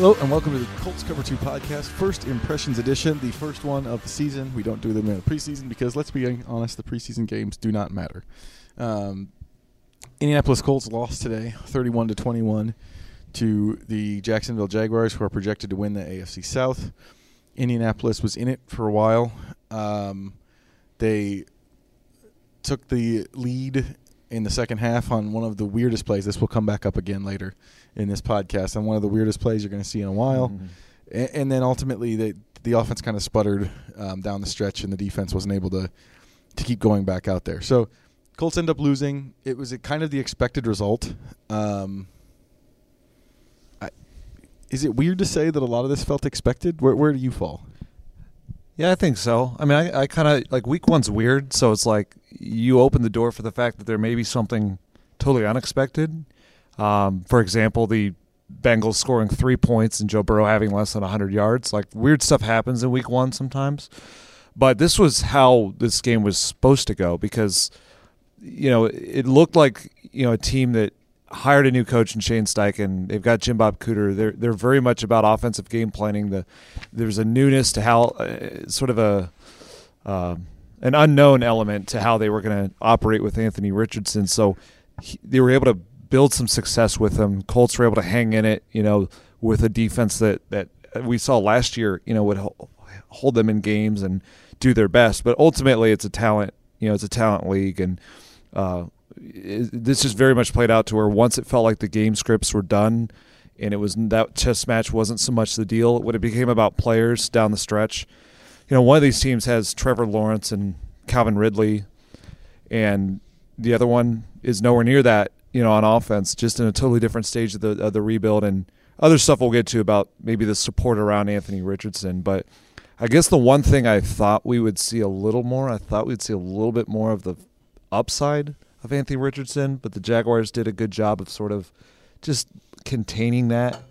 Hello and welcome to the Colts Cover 2 podcast, first impressions edition, the first one of the season. We don't do them in the preseason because, let's be honest, the preseason games do not matter. Um, Indianapolis Colts lost today, 31 to 21, to the Jacksonville Jaguars, who are projected to win the AFC South. Indianapolis was in it for a while. Um, they took the lead in the second half on one of the weirdest plays. This will come back up again later in this podcast on one of the weirdest plays you're going to see in a while. Mm-hmm. And, and then ultimately, the the offense kind of sputtered um, down the stretch, and the defense wasn't able to to keep going back out there. So Colts end up losing. It was a kind of the expected result. Um, I, is it weird to say that a lot of this felt expected? Where where do you fall? Yeah, I think so. I mean, I, I kind of like week one's weird, so it's like you open the door for the fact that there may be something totally unexpected. Um, for example, the Bengals scoring three points and Joe Burrow having less than 100 yards. Like weird stuff happens in week one sometimes. But this was how this game was supposed to go because, you know, it looked like, you know, a team that hired a new coach in Shane Steichen. They've got Jim Bob Cooter. They're they're very much about offensive game planning. The there's a newness to how uh, sort of a uh, an unknown element to how they were going to operate with Anthony Richardson. So he, they were able to build some success with them. Colts were able to hang in it, you know, with a defense that that we saw last year, you know, would hold them in games and do their best. But ultimately, it's a talent, you know, it's a talent league, and uh, this just very much played out to where once it felt like the game scripts were done and it was that chess match wasn't so much the deal when it became about players down the stretch you know one of these teams has trevor lawrence and calvin ridley and the other one is nowhere near that you know on offense just in a totally different stage of the of the rebuild and other stuff we'll get to about maybe the support around anthony richardson but i guess the one thing i thought we would see a little more i thought we'd see a little bit more of the upside of Anthony Richardson, but the Jaguars did a good job of sort of just containing that.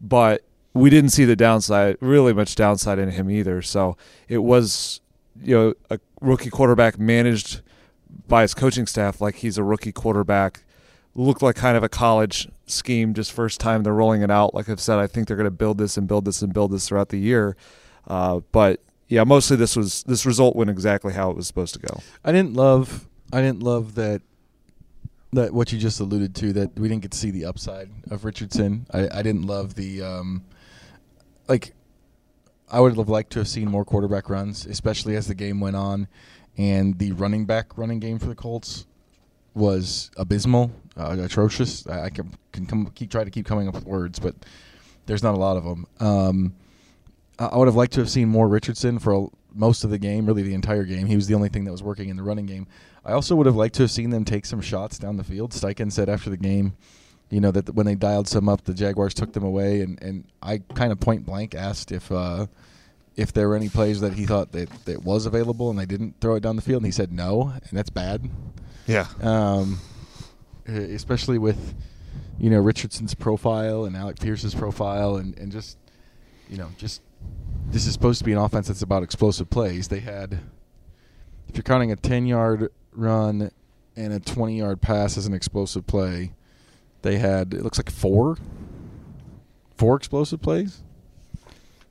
But we didn't see the downside, really much downside in him either. So it was, you know, a rookie quarterback managed by his coaching staff like he's a rookie quarterback. Looked like kind of a college scheme, just first time they're rolling it out. Like I've said, I think they're going to build this and build this and build this throughout the year. Uh, but yeah, mostly this was this result went exactly how it was supposed to go. I didn't love I didn't love that that what you just alluded to that we didn't get to see the upside of Richardson. I, I didn't love the um, like I would have liked to have seen more quarterback runs, especially as the game went on, and the running back running game for the Colts was abysmal, uh, atrocious. I, I can, can come, keep try to keep coming up with words, but there's not a lot of them. Um, I, I would have liked to have seen more Richardson for a, most of the game, really the entire game. He was the only thing that was working in the running game. I also would have liked to have seen them take some shots down the field. Steichen said after the game, you know, that when they dialed some up, the Jaguars took them away, and, and I kind of point blank asked if uh, if there were any plays that he thought that, that was available and they didn't throw it down the field, and he said no, and that's bad. Yeah. Um, especially with you know Richardson's profile and Alec Pierce's profile, and, and just you know just this is supposed to be an offense that's about explosive plays. They had, if you're counting a 10 yard run and a 20 yard pass as an explosive play, they had, it looks like four, four explosive plays.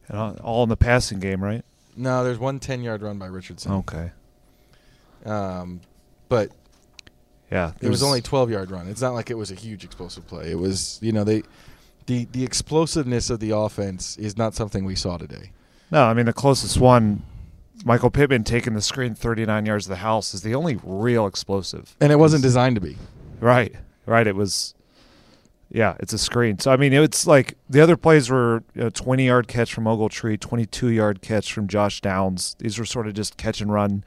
And all in the passing game, right? No, there's one 10 yard run by Richardson. Okay. Um, but yeah, it was only 12 yard run. It's not like it was a huge explosive play. It was, you know, they, the, the explosiveness of the offense is not something we saw today. No, I mean the closest one, Michael Pittman taking the screen 39 yards of the house is the only real explosive. And it wasn't designed to be. Right, right. It was, yeah, it's a screen. So I mean, it's like the other plays were a 20 yard catch from Ogletree, 22 yard catch from Josh Downs. These were sort of just catch and run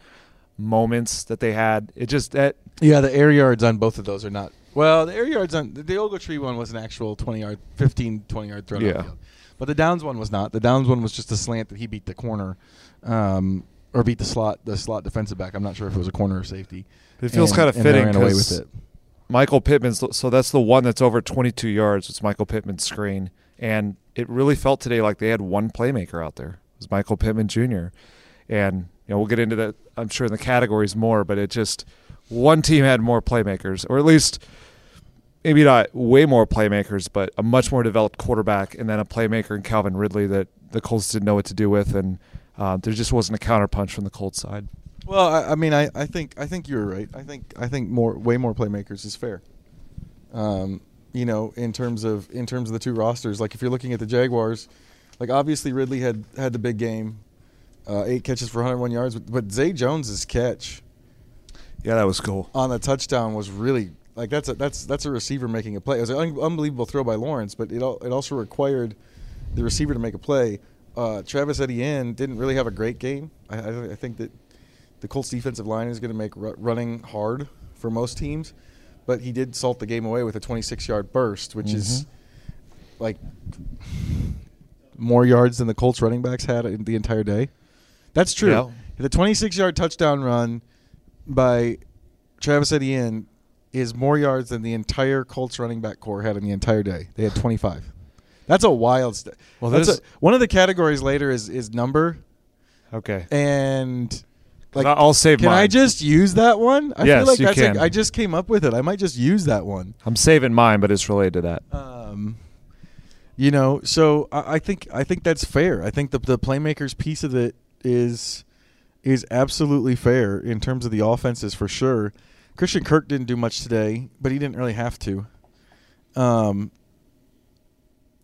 moments that they had. It just that. Yeah, the air yards on both of those are not. Well, the air yards on the Ogletree one was an actual 20 yard, 15, 20 yard throw. Yeah. But the Downs one was not. The Downs one was just a slant that he beat the corner, um, or beat the slot the slot defensive back. I'm not sure if it was a corner or safety. It feels and, kind of fitting ran away with it. Michael Pittman's so that's the one that's over 22 yards. It's Michael Pittman's screen, and it really felt today like they had one playmaker out there. It was Michael Pittman Jr. And know we'll get into that. I'm sure in the categories more, but it just one team had more playmakers, or at least maybe not way more playmakers, but a much more developed quarterback, and then a playmaker in Calvin Ridley that the Colts didn't know what to do with, and uh, there just wasn't a counterpunch from the Colts side. Well, I, I mean, I, I think I think you're right. I think I think more way more playmakers is fair. Um, you know, in terms of in terms of the two rosters, like if you're looking at the Jaguars, like obviously Ridley had had the big game, uh, eight catches for 101 yards, but, but Zay Jones's catch Yeah, that was cool. on the touchdown was really like that's a that's that's a receiver making a play. It was an un- unbelievable throw by Lawrence, but it al- it also required the receiver to make a play. Uh, Travis Etienne didn't really have a great game. I, I, I think that the Colts defensive line is going to make ru- running hard for most teams, but he did salt the game away with a 26 yard burst, which is like more yards than the Colts running backs had in the entire day. That's true. Yeah. The 26 yard touchdown run by Travis Etienne is more yards than the entire Colts running back corps had in the entire day. They had 25. That's a wild. St- Well, That's a, one of the categories later is is number Okay. and like. I'll save can I just use that one? I Yes, feel like you that's can. A, I just came up with it. I might just use that one. I'm saving mine, but it's related to that. Um, you know, so I, I think I think that's fair. I think the the playmakers piece of it is is absolutely fair in terms of the offenses for sure. Christian Kirk didn't do much today, but he didn't really have to. Um,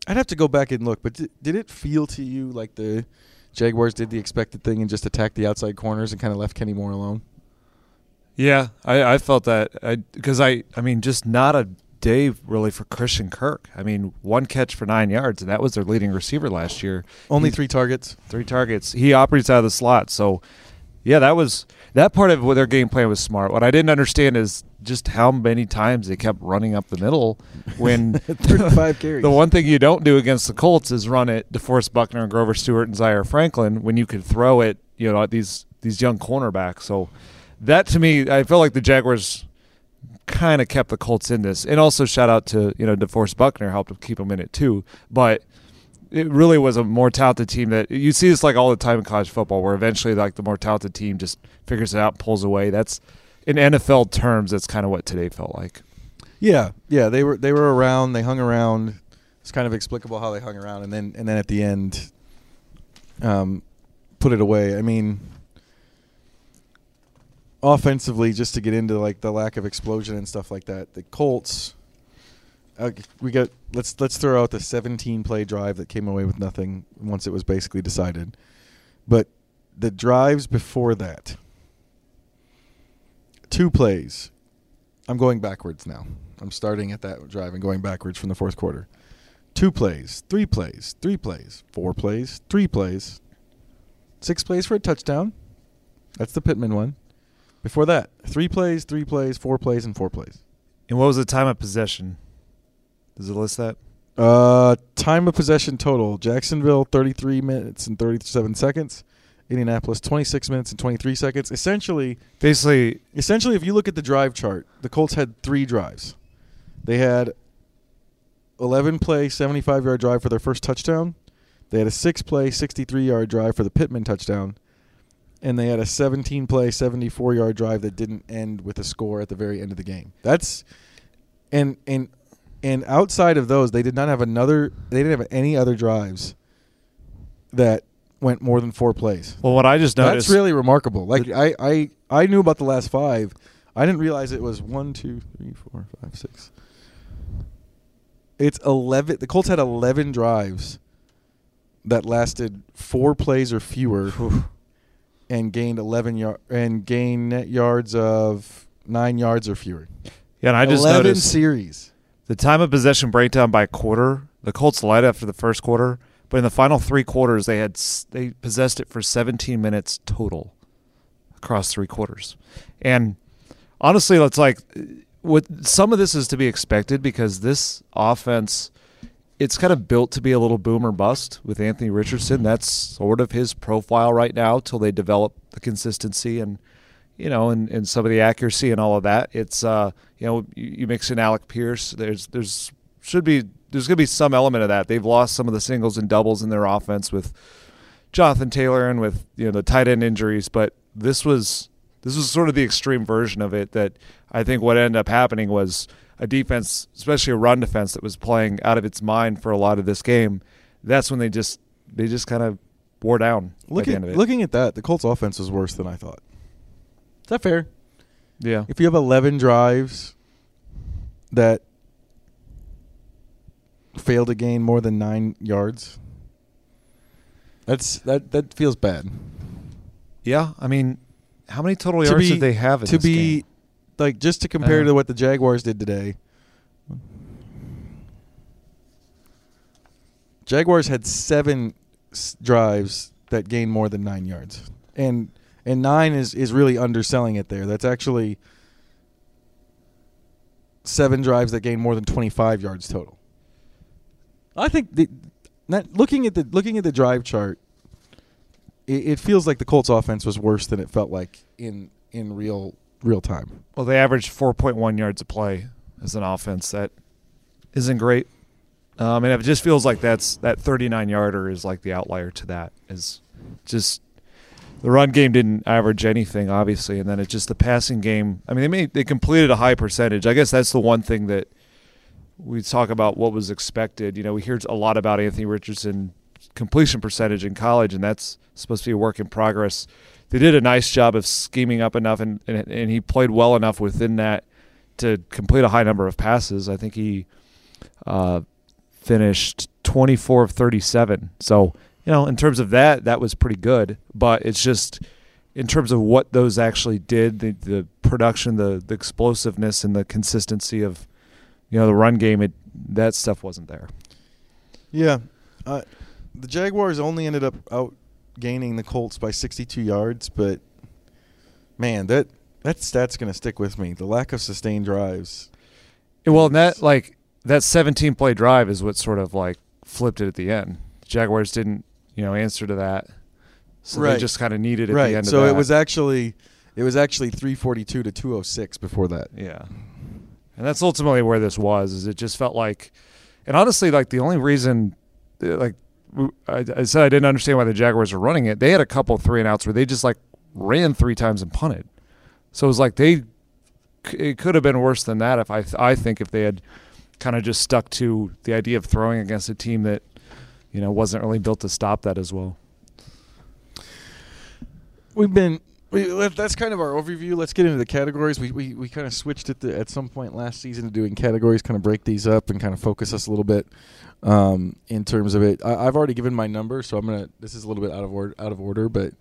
I'd have to go back and look, but did, did it feel to you like the Jaguars did the expected thing and just attacked the outside corners and kind of left Kenny Moore alone? Yeah, I, I felt that I because I, I mean, just not a day really for Christian Kirk. I mean, one catch for nine yards, and that was their leading receiver last year. Only He's- three targets. three targets. He operates out of the slot, so yeah, that was that part of what their game plan was smart. What I didn't understand is just how many times they kept running up the middle when 35 carries. The one thing you don't do against the Colts is run it DeForest Buckner and Grover Stewart and Zaire Franklin when you could throw it, you know, at these these young cornerbacks. So that to me, I feel like the Jaguars kind of kept the Colts in this. And also shout out to, you know, DeForest Buckner helped keep them in it too. But it really was a more talented team that you see this like all the time in college football where eventually like the more talented team just figures it out and pulls away. That's in NFL terms, that's kind of what today felt like. Yeah, yeah, they were they were around. They hung around. It's kind of explicable how they hung around, and then and then at the end, um, put it away. I mean, offensively, just to get into like the lack of explosion and stuff like that, the Colts. Uh, we got let's let's throw out the 17 play drive that came away with nothing once it was basically decided, but the drives before that, two plays. I'm going backwards now. I'm starting at that drive and going backwards from the fourth quarter. Two plays, three plays, three plays, four plays, three plays, six plays for a touchdown. That's the Pittman one. Before that, three plays, three plays, four plays, and four plays. And what was the time of possession? Does it list that? Uh, time of possession total: Jacksonville 33 minutes and 37 seconds. Indianapolis 26 minutes and 23 seconds. Essentially, Basically, essentially, if you look at the drive chart, the Colts had three drives. They had 11 play, 75 yard drive for their first touchdown. They had a six play, 63 yard drive for the Pittman touchdown. And they had a 17 play, 74 yard drive that didn't end with a score at the very end of the game. That's and and and outside of those, they did not have another. They didn't have any other drives that went more than four plays. well, what I just noticed. That's really remarkable. Like I, I, I knew about the last five. I didn't realize it was one, two, three, four, five, six. It's eleven. The Colts had eleven drives that lasted four plays or fewer, and gained eleven yard and gained net yards of nine yards or fewer. yeah, and I just eleven noticed series. the time of possession breakdown by quarter. The Colts led after the first quarter, but in the final three quarters, they had they possessed it for 17 minutes total across three quarters. And honestly, it's like uh, what some of this is to be expected because this offense. It's kind of built to be a little boom or bust with Anthony Richardson. That's sort of his profile right now till they develop the consistency and you know, and, and some of the accuracy and all of that. It's uh, you know, you, you mix in Alec Pierce. There's there's should be there's going to be some element of that. They've lost some of the singles and doubles in their offense with Jonathan Taylor and with you know the tight end injuries, but this was this was sort of the extreme version of it. That I think what ended up happening was a defense, especially a run defense that was playing out of its mind for a lot of this game, that's when they just they just kind of wore down by Look the at, end of it. looking at that, the Colts offense was worse than I thought. Is that fair? yeah. If you have 11 drives that fail to gain more than 9 yards, that's that that feels bad. Yeah, I mean, how many total To yards be- did they have in to be game? Like just to compare Uh-huh. to what the Jaguars did today. Jaguars had 7 s- drives that gained more than 9 yards. And and 9 is is really underselling it there. That's actually seven drives that gained more than 25 yards total. I think the, looking at the looking at the drive chart, it, it feels like the Colts offense was worse than it felt like in in real real time. Well, they averaged 4.1 yards a play as an offense. That isn't great. Um, and it just feels like that's that 39 yarder is like the outlier to that. Is just the run game didn't average anything, obviously, and then it's just the passing game. I mean, they made they completed a high percentage. I guess that's the one thing that we talk about what was expected. You know, we hear a lot about Anthony Richardson completion percentage in college, and that's supposed to be a work in progress. They did a nice job of scheming up enough, and, and and he played well enough within that to complete a high number of passes. I think he uh, finished 24 of 37. So, you know, in terms of that, that was pretty good. But it's just in terms of what those actually did, the, the production, the, the explosiveness, and the consistency of, you know, the run game, it that stuff wasn't there. Yeah, uh, the Jaguars only ended up out gaining the Colts by 62 yards, but man, that that stat's going to stick with me. The lack of sustained drives. Well, and that like that 17 play drive is what sort of like flipped it at the end. The Jaguars didn't, you know, answer to that, so they just kind of needed at right. the end. so it was actually it was actually 342 to 206 before that. Yeah. And that's ultimately where this was. Is it just felt like, and honestly, like the only reason, like I, I said, I didn't understand why the Jaguars were running it. They had a couple three and outs where they just like ran three times and punted. So it was like they, it could have been worse than that if I, I think if they had kind of just stuck to the idea of throwing against a team that, you know, wasn't really built to stop that as well. We've been. That's kind of our overview. Let's get into the categories. We we, we kind of switched it to, at some point last season to doing categories, kind of break these up and kind of focus us a little bit um, in terms of it. I, I've already given my number, so I'm gonna. This is a little bit out of order, out of order, but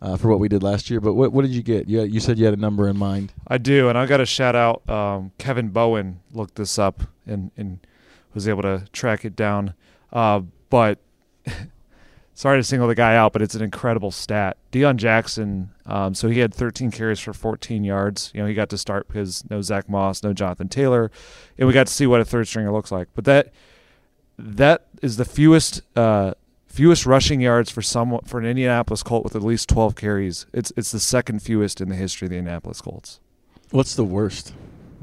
uh, for what we did last year. But what what did you get? Yeah, you said you had a number in mind. I do, and I got to shout out um, Kevin Bowen. Looked this up and and was able to track it down. Uh, but sorry to single the guy out, but it's an incredible stat. Deon Jackson. Um, so he had 13 carries for 14 yards. You know, he got to start because no Zach Moss, no Jonathan Taylor, and we got to see what a third stringer looks like. But that that is the fewest. Uh, Fewest rushing yards for some for an Indianapolis Colt with at least 12 carries. It's it's the second fewest in the history of the Indianapolis Colts. What's the worst?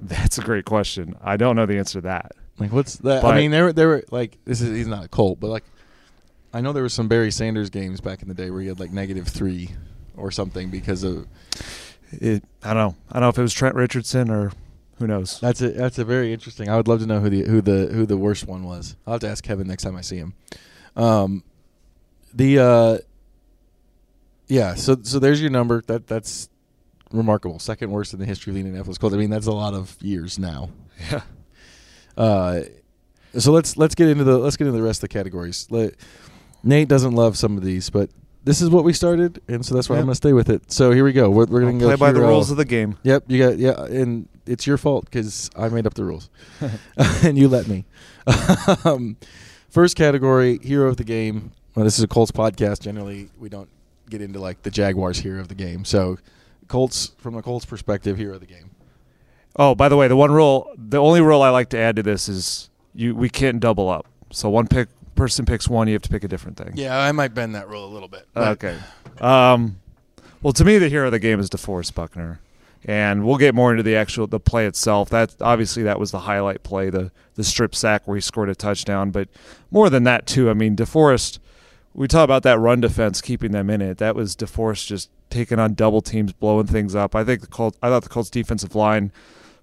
That's a great question. I don't know the answer to that. Like what's that? I mean, there were- there were like this is he's not a Colt, but like I know there was some Barry Sanders games back in the day where he had like negative three or something because of It, I don't know. I don't know if it was Trent Richardson or who knows. That's a that's a very interesting. I would love to know who the who the who the worst one was. I'll have to ask Kevin next time I see him. Um, the uh, yeah. So so there's your number. That that's remarkable. Second worst in the history of the Indianapolis Colts. I mean that's a lot of years now. Yeah. Uh, so let's let's get into the let's get into the rest of the categories. Let, Nate doesn't love some of these, but this is what we started, and so that's why I'm going to stay with it. So here we go. We're, we're going to play go by the rules of the game. Yep, you got yeah, and it's your fault because I made up the rules, and you let me. um, first category, hero of the game. Well, this is a Colts podcast. Generally, we don't get into like the Jaguars hero of the game. So, Colts from the Colts perspective, hero of the game. Oh, by the way, the one rule, the only rule I like to add to this is you we can't double up. So one pick person picks one, you have to pick a different thing. Yeah, I might bend that rule a little bit. but- Okay. Um, well, to me, the hero of the game is DeForest Buckner, and we'll get more into the actual the play itself. That obviously that was the highlight play, the the strip sack where he scored a touchdown. But more than that, too. I mean, DeForest. We talk about that run defense keeping them in it. That was DeForest just taking on double teams, blowing things up. I think the Colts. I thought the Colts defensive line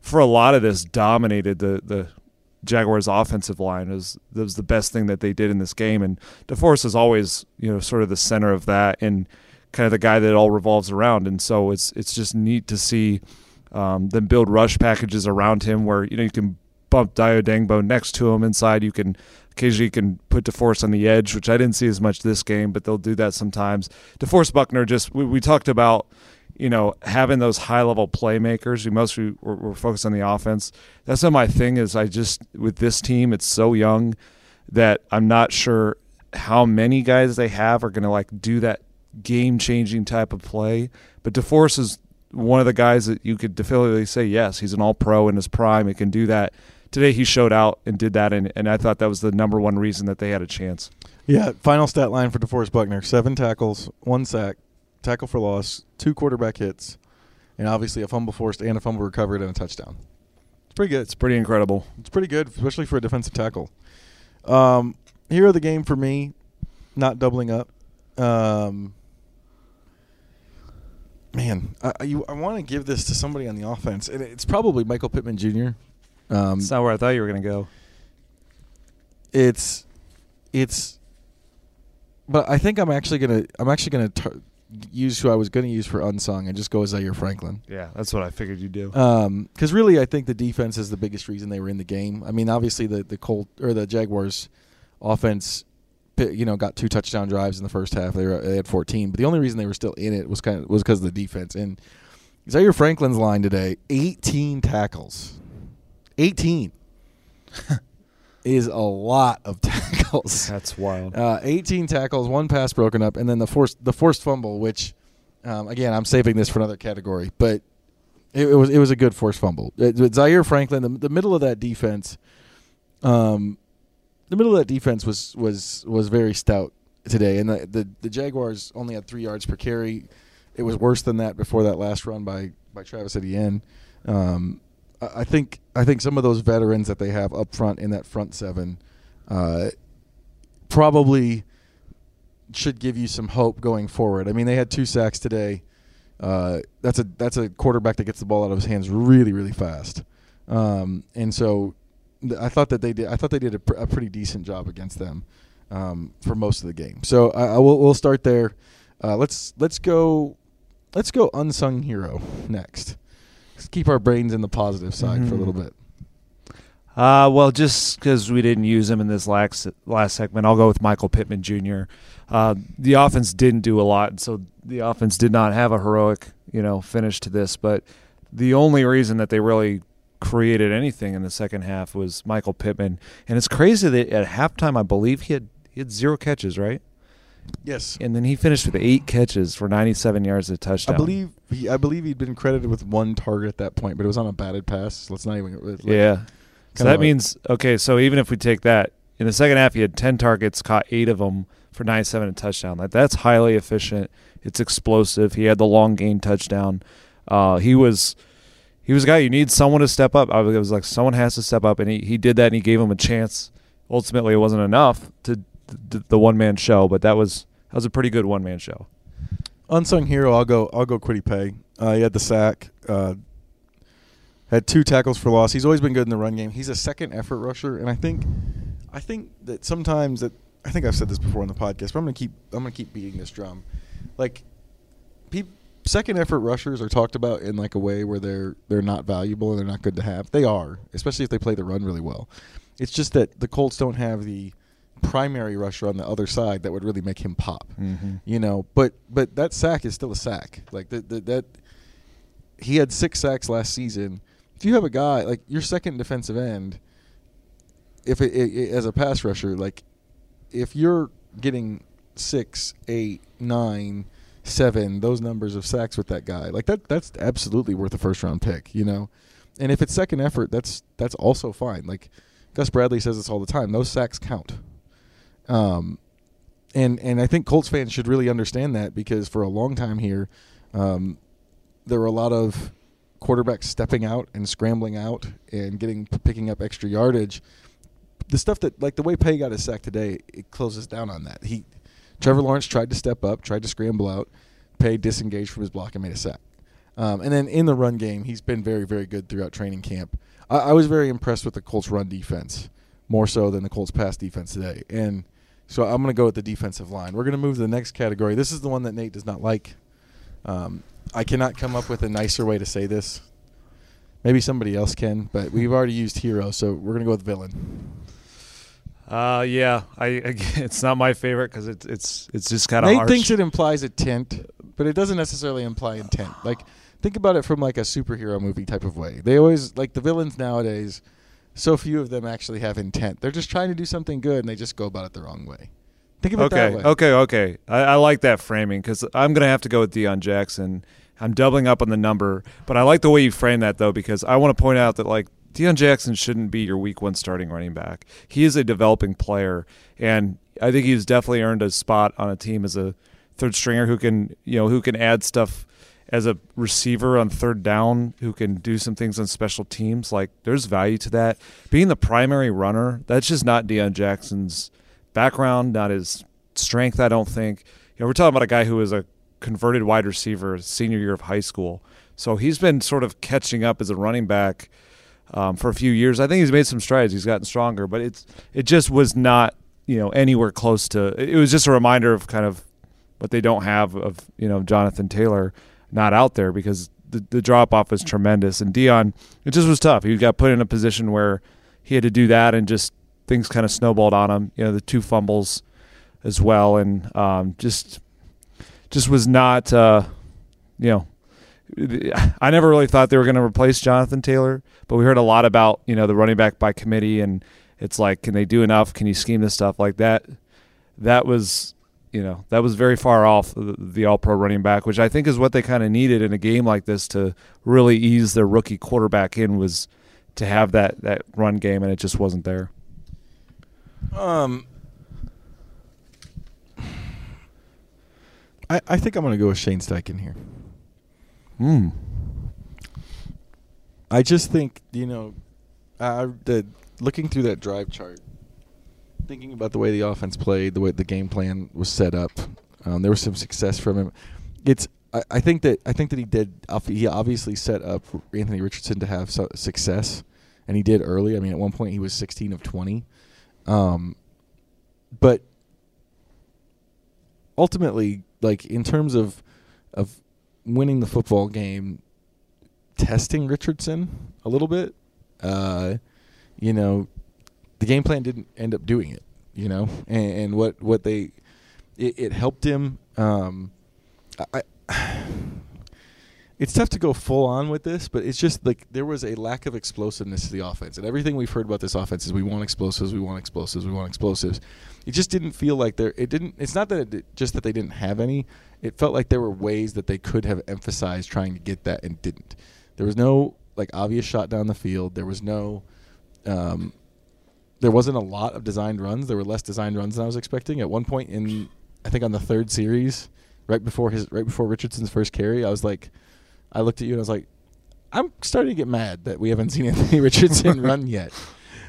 for a lot of this dominated the the Jaguars offensive line. Was that was the best thing that they did in this game and DeForest is always, you know, sort of the center of that and kind of the guy that it all revolves around and so it's it's just neat to see um, them build rush packages around him where you know you can bump Dayo Odeyingbo next to him inside. You can occasionally you can put DeForest on the edge, which I didn't see as much this game, but they'll do that sometimes. DeForest Buckner just we, we talked about you know having those high level playmakers. We mostly were, were focused on the offense. That's not my thing. Is I just with this team, it's so young that I'm not sure how many guys they have are going to like do that game changing type of play. But DeForest is one of the guys that you could definitively say, yes, he's an all pro in his prime. He can do that. Today he showed out and did that, and, and I thought that was the number one reason that they had a chance. Yeah, final stat line for DeForest Buckner: seven tackles, one sack, tackle for loss, two quarterback hits, and obviously a fumble forced and a fumble recovered and a touchdown. It's pretty good. It's pretty incredible. It's pretty good, especially for a defensive tackle. Um, hero of the game for me, not doubling up. Um, man, I, I, I want to give this to somebody on the offense, and it's probably Michael Pittman Jr. Um, That's not where I thought you were going to go. It's, it's, but I think I'm actually gonna I'm actually gonna use who I was gonna use for unsung and just go Zaire Franklin. Yeah, that's what I figured you'd do. Um, because really, I think the defense is the biggest reason they were in the game. I mean, obviously the the Colt or the Jaguars offense, you know, got two touchdown drives in the first half. They were they had 14, but the only reason they were still in it was kind of was because of the defense. And Zaire Franklin's line today, 18 tackles, 18 is a lot of tackles. That's wild. Uh, 18 tackles, one pass broken up, and then the forced the forced fumble, which um, again I'm saving this for another category, but it, it was it was a good forced fumble. It, it- Zaire Franklin, the, the middle of that defense, um, the middle of that defense was was was very stout today, and the the, the Jaguars only had three yards per carry. It was worse than that before that last run by by Travis Etienne. Um, I think I think some of those veterans that they have up front in that front seven uh, probably should give you some hope going forward. I mean, they had two sacks today. Uh, that's a that's a quarterback that gets the ball out of his hands really really fast, um, and so th- I thought that they did. I thought they did a, pr- a pretty decent job against them um, for most of the game. So I, I will we'll start there. Uh, let's let's go let's go unsung hero next. Let's keep our brains in the positive side for a little Mhm. bit. Uh, well, just because we didn't use him in this last last segment, I'll go with Michael Pittman Jr. Uh, the offense didn't do a lot, so the offense did not have a heroic, you know, finish to this. But the only reason that they really created anything in the second half was Michael Pittman, and it's crazy that at halftime, I believe he had he had zero catches, right? Yes, And then he finished with eight catches for 97 yards of touchdown. I believe he, I believe he'd been credited with one target at that point, but it was on a batted pass. Let's not even. Like, yeah. So that like- means okay. So even if we take that in the second half, he had ten targets, caught eight of them for ninety-seven and touchdown. That that's highly efficient. It's explosive. He had the long gain touchdown. Uh, he was he was a guy you need someone to step up. I was, was like someone has to step up, and he, he did that, and he gave him a chance. Ultimately, it wasn't enough to the, the one man show, but that was that was a pretty good one man show. unsung hero. I'll go. I'll go. Kwity Paye. Uh, he had the sack. Uh, had two tackles for loss. He's always been good in the run game. He's a second effort rusher, and I think, I think that sometimes that I think I've said this before on the podcast, but I'm gonna keep I'm gonna keep beating this drum. Like, peop, second effort rushers are talked about in like a way where they're they're not valuable and they're not good to have. They are, especially if they play the run really well. It's just that the Colts don't have the primary rusher on the other side that would really make him pop Mm-hmm. you know? But but that sack is still a sack. Like that that, that he had six sacks last season. If you have a guy like your second defensive end if it, it, it- as a pass rusher like if you're getting six eight nine seven those numbers of sacks with that guy like that that's absolutely worth a first round pick you know? And if it's second effort that's that's also fine. Like gus bradley says this all the time those sacks count um and and I think Colts fans should really understand that because for a long time here, um, there were a lot of quarterbacks stepping out and scrambling out and getting picking up extra yardage. The stuff that like the way Paye got his sack today, it closes down on that. He Trevor Lawrence tried to step up, tried to scramble out. Paye disengaged from his block and made a sack. Um, and then in the run game, he's been very, very good throughout training camp. I, I was very impressed with the Colts' run defense, more so than the Colts' pass defense today. And so I'm going to go with the defensive line. We're going to move to the next category. This is the one that Nate does not like. Um, I cannot come up with a nicer way to say this. Maybe somebody else can, but we've already used hero, so we're going to go with villain. Uh, yeah, I, it's not my favorite because it's it's it's just kind of. Nate harsh. thinks it implies intent, but it doesn't necessarily imply intent. Like think about it from like a superhero movie type of way. They always like the villains nowadays. So few of them actually have intent. They're just trying to do something good, and they just go about it the wrong way. Think of it okay, that way. okay, okay. I, I like that framing because I'm gonna have to go with Deon Jackson. I'm doubling up on the number, but I like the way you frame that though because I want to point out that like Deon Jackson shouldn't be your week one starting running back. He is a developing player, and I think he's definitely earned a spot on a team as a third stringer who can you know who can add stuff as a receiver on third down who can do some things on special teams. Like there's value to that. Being the primary runner, that's just not Deon Jackson's background, not his strength. I don't think. You know, we're talking about a guy who was a converted wide receiver senior year of high school, so he's been sort of catching up as a running back um, for a few years. I think he's made some strides. He's gotten stronger, but it's it just was not you know anywhere close to. It was just a reminder of kind of what they don't have of you know Jonathan Taylor not out there because the, the drop off was tremendous. And Deon, it just was tough. He got put in a position where he had to do that, and just things kind of snowballed on him. You know, the two fumbles as well, and um, just just was not. Uh, you know, I never really thought they were going to replace Jonathan Taylor, but we heard a lot about you know the running back by committee, and it's like, can they do enough? Can you scheme this stuff like that? That was you know that was very far off the, the All Pro running back, which I think is what they kind of needed in a game like this to really ease their rookie quarterback in was to have that that run game, and it just wasn't there. Um, I I think I'm going to go with Shane Steichen here. Hmm. I just think you know, uh, the looking through that drive chart, thinking about the way the offense played, the way the game plan was set up, um, there was some success from him. It's I, I think that I think that he did. He obviously set up Anthony Richardson to have su- success, and he did early. I mean, at one point he was 16 of 20, um, but ultimately, like in terms of of winning the football game, testing Richardson a little bit. Uh, you know, the game plan didn't end up doing it. You know, and, and what what they it, it helped him. Um, I, it's tough to go full on with this, but it's just like there was a lack of explosiveness to the offense, and everything we've heard about this offense is we want explosives, we want explosives, we want explosives. It just didn't feel like there. It didn't. It's not that it, just that they didn't have any. It felt like there were ways that they could have emphasized trying to get that and didn't. There was no like obvious shot down the field. There was no. Um, there wasn't a lot of designed runs. There were less designed runs than I was expecting. At one point in, I think on the third series, right before his right before Richardson's first carry, I was like, I looked at you and I was like, I'm starting to get mad that we haven't seen Anthony Richardson run yet.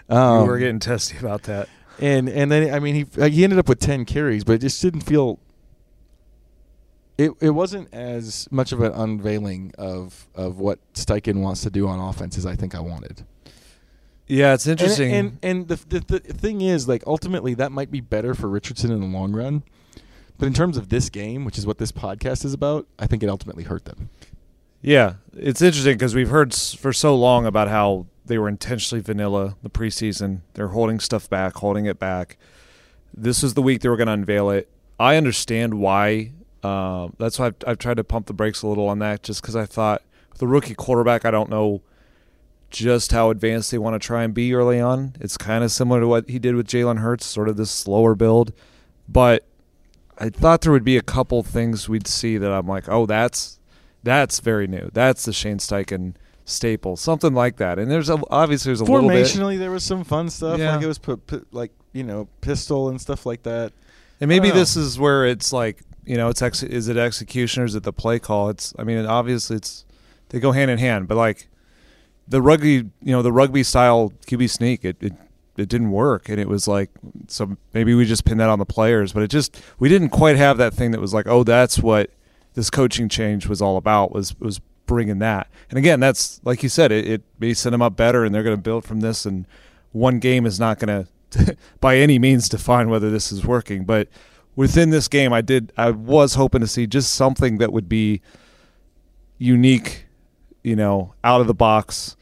Um, you were getting testy about that. And and then I mean he he ended up with ten carries, but it just didn't feel. It it wasn't as much of an unveiling of of what Steichen wants to do on offense as I think I wanted. Yeah, it's interesting. And and, and the, the the thing is, like ultimately, that might be better for Richardson in the long run. But in terms of this game, which is what this podcast is about, I think it ultimately hurt them. Yeah, it's interesting because we've heard for so long about how they were intentionally vanilla the preseason. They're holding stuff back, holding it back. This was the week they were going to unveil it. I understand why. Uh, that's why I've, I've, tried to pump the brakes a little on that, just because I thought the rookie quarterback, I don't know just how advanced they want to try and be early on. It's kind of similar to what he did with Jalen Hurts, sort of this slower build. But I thought there would be a couple things we'd see that I'm like, oh, that's that's very new. That's the Shane Steichen staple, something like that. And there's a, obviously there's a little bit. Formationally, there was some fun stuff. Yeah. Like it was put, put like you know pistol and stuff like that. And maybe this is where it's like, you know, it's ex- is it execution or is it the play call? It's I mean, obviously it's they go hand in hand, but like the rugby, you know, the rugby style QB sneak, it, it it didn't work, and it was like so maybe we just pinned that on the players, but it just we didn't quite have that thing that was like, oh, that's what this coaching change was all about was was bringing that. And again, that's like you said, it, it may set them up better, and they're going to build from this. And one game is not going to, by any means, define whether this is working. But within this game, I did, I was hoping to see just something that would be unique, you know, out of the box,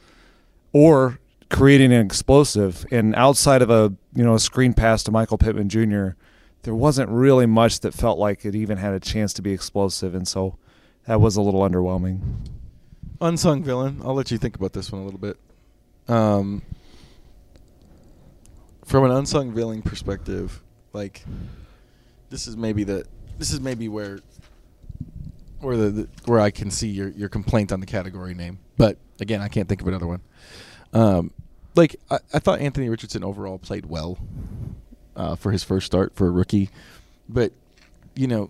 or creating an explosive. And outside of a you know a screen pass to Michael Pittman Jr., there wasn't really much that felt like it even had a chance to be explosive, and so that was a little underwhelming. Unsung villain. I'll let you think about this one a little bit. Um, from an unsung villain perspective, like this is maybe the this is maybe where where the, the where I can see your your complaint on the category name. But again, I can't think of another one. Um, like I, I thought Anthony Richardson overall played well uh, for his first start for a rookie, but you know,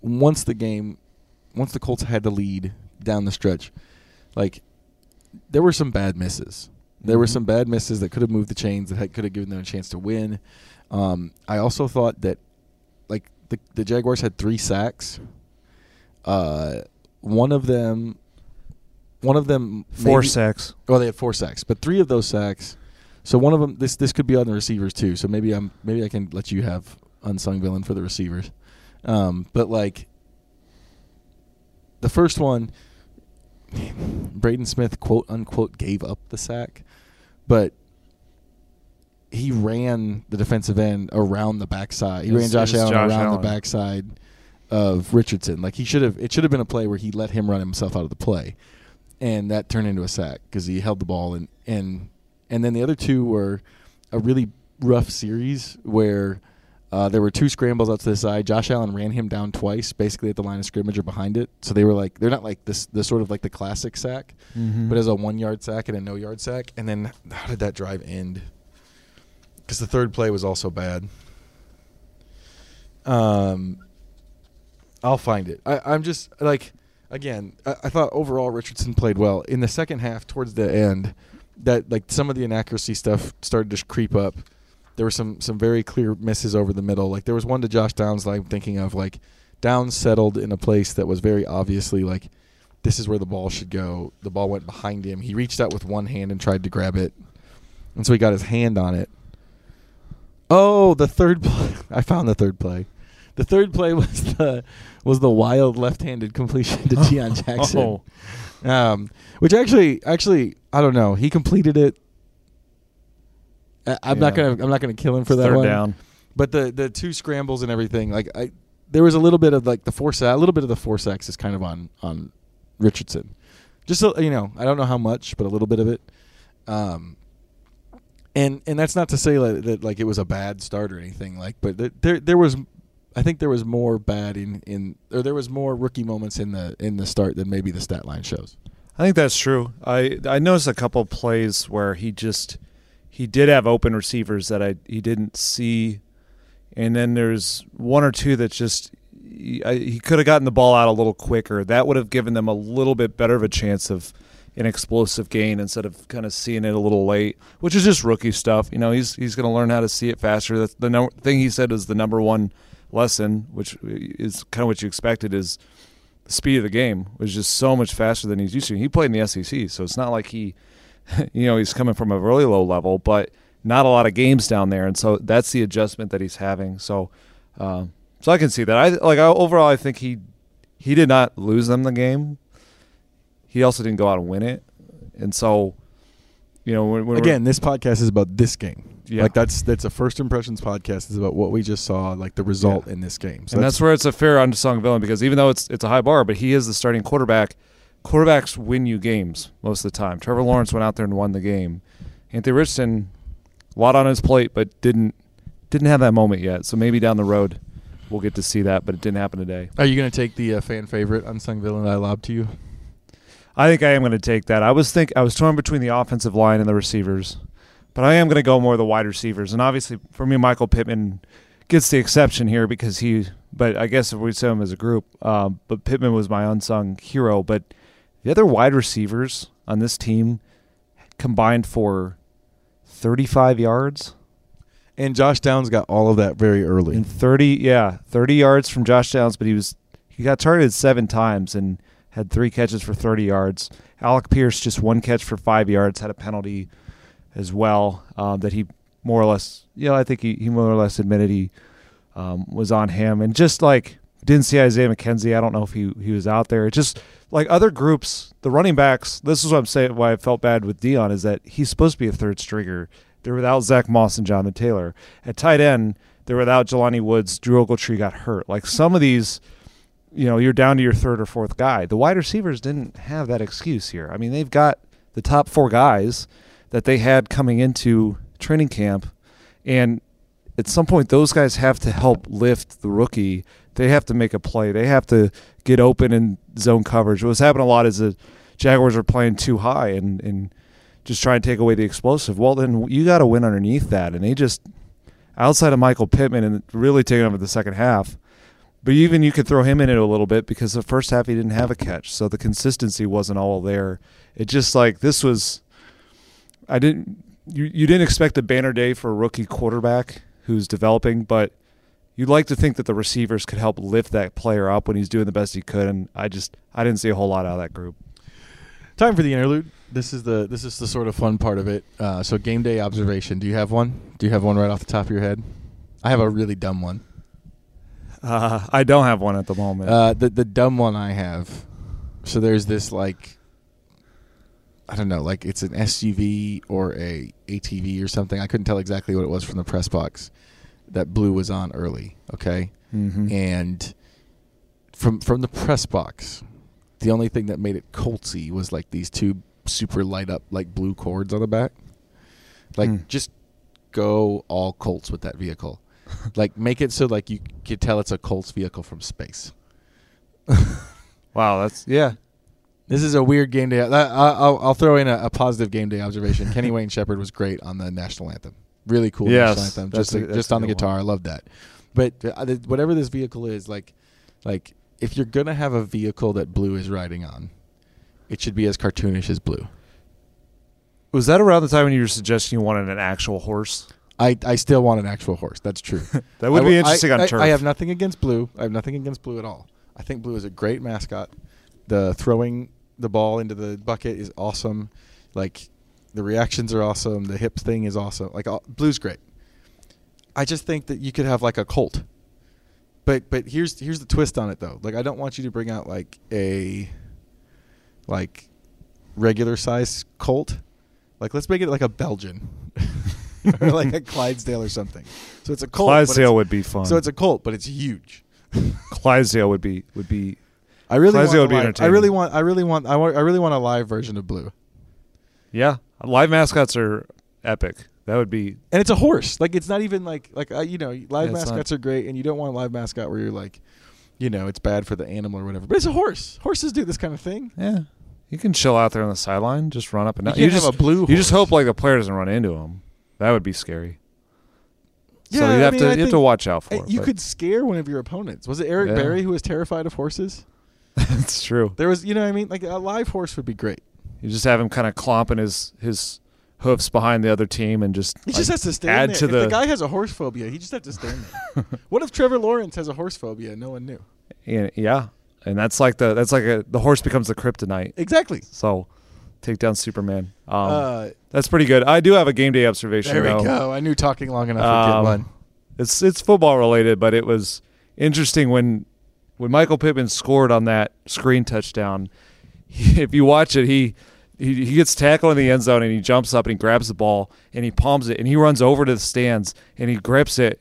once the game, once the Colts had the lead down the stretch, like there were some bad misses. There were Mhm. some bad misses that could have moved the chains that had, could have given them a chance to win. Um, I also thought that like the the Jaguars had three sacks. Uh, one of them, one of them Four maybe- sacks. well, they had four sacks, but three of those sacks. So one of them, this this could be on the receivers too. So maybe I'm maybe I can let you have unsung villain for the receivers. Um, but like the first one, Braden Smith quote unquote gave up the sack, but he ran the defensive end around the backside. He was- ran Josh Allen Josh around Allen. the backside of Richardson. Like he should have. It should have been a play where he let him run himself out of the play, and that turned into a sack because he held the ball and and and then the other two were a really rough series where. Uh, there were two scrambles out to the side. Josh Allen ran him down twice, basically at the line of scrimmage or behind it. So they were like, they're not like this, the sort of like the classic sack, Mm-hmm. but as a one yard sack and a no yard sack. And then how did that drive end? Because the third play was also bad. Um, I'll find it. I, I'm just like, again, I, I thought overall Richardson played well in the second half. Towards the end, that like some of the inaccuracy stuff started to creep up. There were some some very clear misses over the middle. Like there was one to Josh Downs that I'm thinking of. Like Downs settled in a place that was very obviously like this is where the ball should go. The ball went behind him. He reached out with one hand and tried to grab it, and so he got his hand on it. Oh, the third play! I found the third play. The third play was the was the wild left-handed completion to Deon Jackson, Oh. um, which actually actually I don't know. He completed it. I, I'm not gonna I'm not gonna kill him for that Third one. down. But the the two scrambles and everything, like I, there was a little bit of like the four sack, a little bit of the four sacks is kind of on on Richardson. Just a, you know, I don't know how much, but a little bit of it. Um, and and that's not to say like, that like it was a bad start or anything like, but there there was, I think there was more bad in in or there was more rookie moments in the in the start than maybe the stat line shows. I think that's true. I I noticed a couple plays where he just he did have open receivers that I he didn't see, and then there's one or two that just he, he could have gotten the ball out a little quicker. That would have given them a little bit better of a chance of an explosive gain instead of kind of seeing it a little late, which is just rookie stuff. You know, he's he's going to learn how to see it faster. That's the no, thing he said is the number one lesson, which is kind of what you expected is the speed of the game was just so much faster than he's used to. He played in the SEC, so it's not like he, you know, he's coming from a really low level, but not a lot of games down there, and so that's the adjustment that he's having. So, um, so I can see that. I like I, overall, I think he he did not lose them the game. He also didn't go out and win it, and so, you know, when, when Again, this podcast is about this game. Yeah. Like that's that's a first impressions podcast. Is about what we just saw, like the result Yeah. in this game. So and that's where it's a fair unsung villain because even though it's it's a high bar, but he is the starting quarterback. Quarterbacks win you games most of the time. Trevor Lawrence went out there and won the game. Anthony Richardson, a lot on his plate, but didn't didn't have that moment yet. So maybe down the road we'll get to see that, but it didn't happen today. Are you going to take the uh, fan favorite unsung villain that I lobbed to you? I think I am going to take that. I was think I was torn between the offensive line and the receivers, but I am going to go more the wide receivers. And obviously, for me, Michael Pittman gets the exception here because he. But I guess if we say him as a group, um, but Pittman was my unsung hero. But the other wide receivers on this team combined for thirty-five yards And Josh Downs got all of that very early. and thirty. Yeah, thirty yards from Josh Downs, but he was he got targeted seven times and had three catches for 30 yards. Alec Pierce just one catch for five yards, had a penalty as well um, that he more or less, you know, I think he, he more or less admitted he um, was on him. And just like didn't see Isaiah McKenzie, I don't know if he he was out there. It just like other groups, the running backs. This is what I'm saying. Why I felt bad with Deon is that he's supposed to be a third stringer. They're without Zach Moss and Jonathan Taylor at tight end. They're without Jelani Woods. Drew Ogletree got hurt. Like some of these you know, you're down to your third or fourth guy. The wide receivers didn't have that excuse here. I mean, they've got the top four guys that they had coming into training camp, and at some point, those guys have to help lift the rookie. They have to make a play. They have to get open in zone coverage. What's happened a lot is the Jaguars are playing too high and and just trying to take away the explosive. Well, then you got to win underneath that, and they just outside of Michael Pittman and really taking over the second half but even you could throw him in it a little bit because the first half he didn't have a catch, so the consistency wasn't all there. It just like this was, I didn't you you didn't expect a banner day for a rookie quarterback who's developing, but you'd like to think that the receivers could help lift that player up when he's doing the best he could, and I just I didn't see a whole lot out of that group. Time for the interlude. This is the this is the sort of fun part of it. Uh, so game day observation. Do you have one? Do you have one right off the top of your head? I have a really dumb one. Uh, I don't have one at the moment. Uh, the the dumb one I have. So there's this like I don't know, like it's an SUV or a ATV or something. I couldn't tell exactly what it was from the press box. That blue was on early, okay? mm-hmm. And from from the press box, the only thing that made it Coltsy was like these two super light up like blue cords on the back. Like Hmm. just go all Colts with that vehicle. like make it so like you could tell it's a Colts vehicle from space. wow, that's yeah. This is a weird game day. I, I- I'll, I'll throw in a, a positive game day observation. Kenny Wayne Shepherd was great on the national anthem. Really cool Yes, national anthem. Just a- just on the guitar. one. I love that. But uh, whatever this vehicle is, like, like if you're gonna have a vehicle that Blue is riding on, it should be as cartoonish as Blue. Was that around the time when you were suggesting you wanted an actual horse? I, I still want an actual horse. That's true. That would I be interesting I, on I- turf. I have nothing against Blue. I have nothing against Blue at all. I think Blue is a great mascot. The throwing the ball into the bucket is awesome. Like the reactions are awesome. The hip thing is awesome. Like all, Blue's great. I just think that you could have like a Colt. But but here's here's the twist on it though. Like I don't want you to bring out like a like regular size Colt. Like let's make it like a Belgian. or like a Clydesdale or something. So it's a Colt. but it's- Clydesdale would be fun. so it's a Colt, but it's huge. Clydesdale would be would be I really want. would be a live- I really want. I really want. I want. I really want a live version of Blue, yeah. Live mascots are epic. That would be and it's a horse. Like it's not even like like uh, you know live Yeah, mascots not- are great, and you don't want a live mascot where you're like, you know, it's bad for the animal or whatever. But it's a horse. Horses do this kind of thing. yeah. You can chill out there on the sideline, just run up and You down. can't just have a blue. you just hope like the player doesn't run into him. That would be scary. Yeah, so you I have mean, to you have to watch out for it. you could scare one of your opponents. Was it Eric Yeah. Berry who was terrified of horses? it's true. There was, you know, what I mean, like a live horse would be great. You just have him kind of clomping his his hoofs behind the other team and just He like, just has to stand add there. to if the, the guy has a horse phobia, he just has to stand there. what if Trevor Lawrence has a horse phobia? No one knew. Yeah, yeah, and that's like the that's like a the horse becomes the kryptonite. Exactly. So take down Superman. Um, uh, that's pretty good. I do have a game day observation. there we though. go. I knew talking long enough would get Um, one. It's it's football related, but it was interesting when when Michael Pittman scored on that screen touchdown. He, if you watch it, he, he he gets tackled in the end zone and he jumps up and he grabs the ball and he palms it and he runs over to the stands and he grips it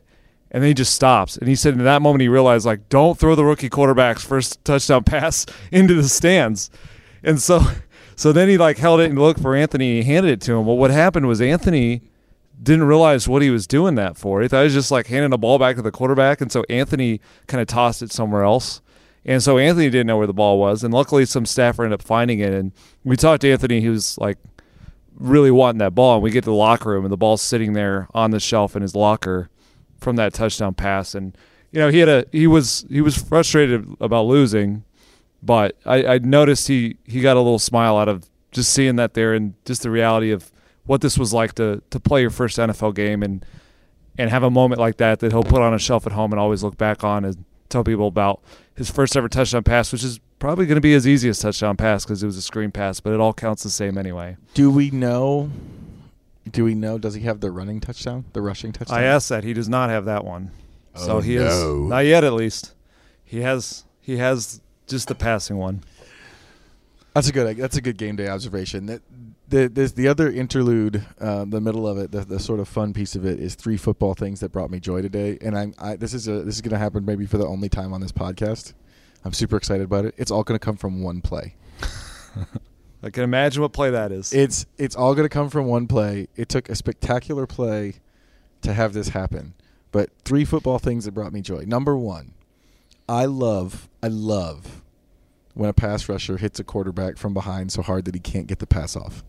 and then he just stops and he said in that moment he realized like don't throw the rookie quarterback's first touchdown pass into the stands and so so then he like held it and looked for Anthony and he handed it to him well what happened was Anthony didn't realize what he was doing that for. He thought he was just like handing the ball back to the quarterback, and so Anthony kind of tossed it somewhere else. And so Anthony didn't know where the ball was, and luckily some staffer ended up finding it. And we talked to Anthony; he was like really wanting that ball. And we get to the locker room, and the ball's sitting there on the shelf in his locker from that touchdown pass. And you know, he had a he was he was frustrated about losing, but I, I noticed he he got a little smile out of just seeing that there, and just the reality of what this was like to to play your first NFL game and and have a moment like that that he'll put on a shelf at home and always look back on and tell people about his first ever touchdown pass, which is probably going to be his easiest touchdown pass because it was a screen pass, but it all counts the same anyway. Do we know? Do we know? Does he have the running touchdown, the rushing touchdown? I asked that. He does not have that one. Oh, so Oh, he no. is not yet, at least. He has he has just the passing one. That's a good. That's a good game day observation. That the there's the other interlude, uh, the middle of it, the, the sort of fun piece of it is three football things that brought me joy today. And I'm I, this is a this is going to happen maybe for the only time on this podcast. I'm super excited about it. It's all going to come from one play. I can imagine what play that is. It's it's all going to come from one play. It took a spectacular play to have this happen. But three football things that brought me joy. Number one, I love I love when a pass rusher hits a quarterback from behind so hard that he can't get the pass off.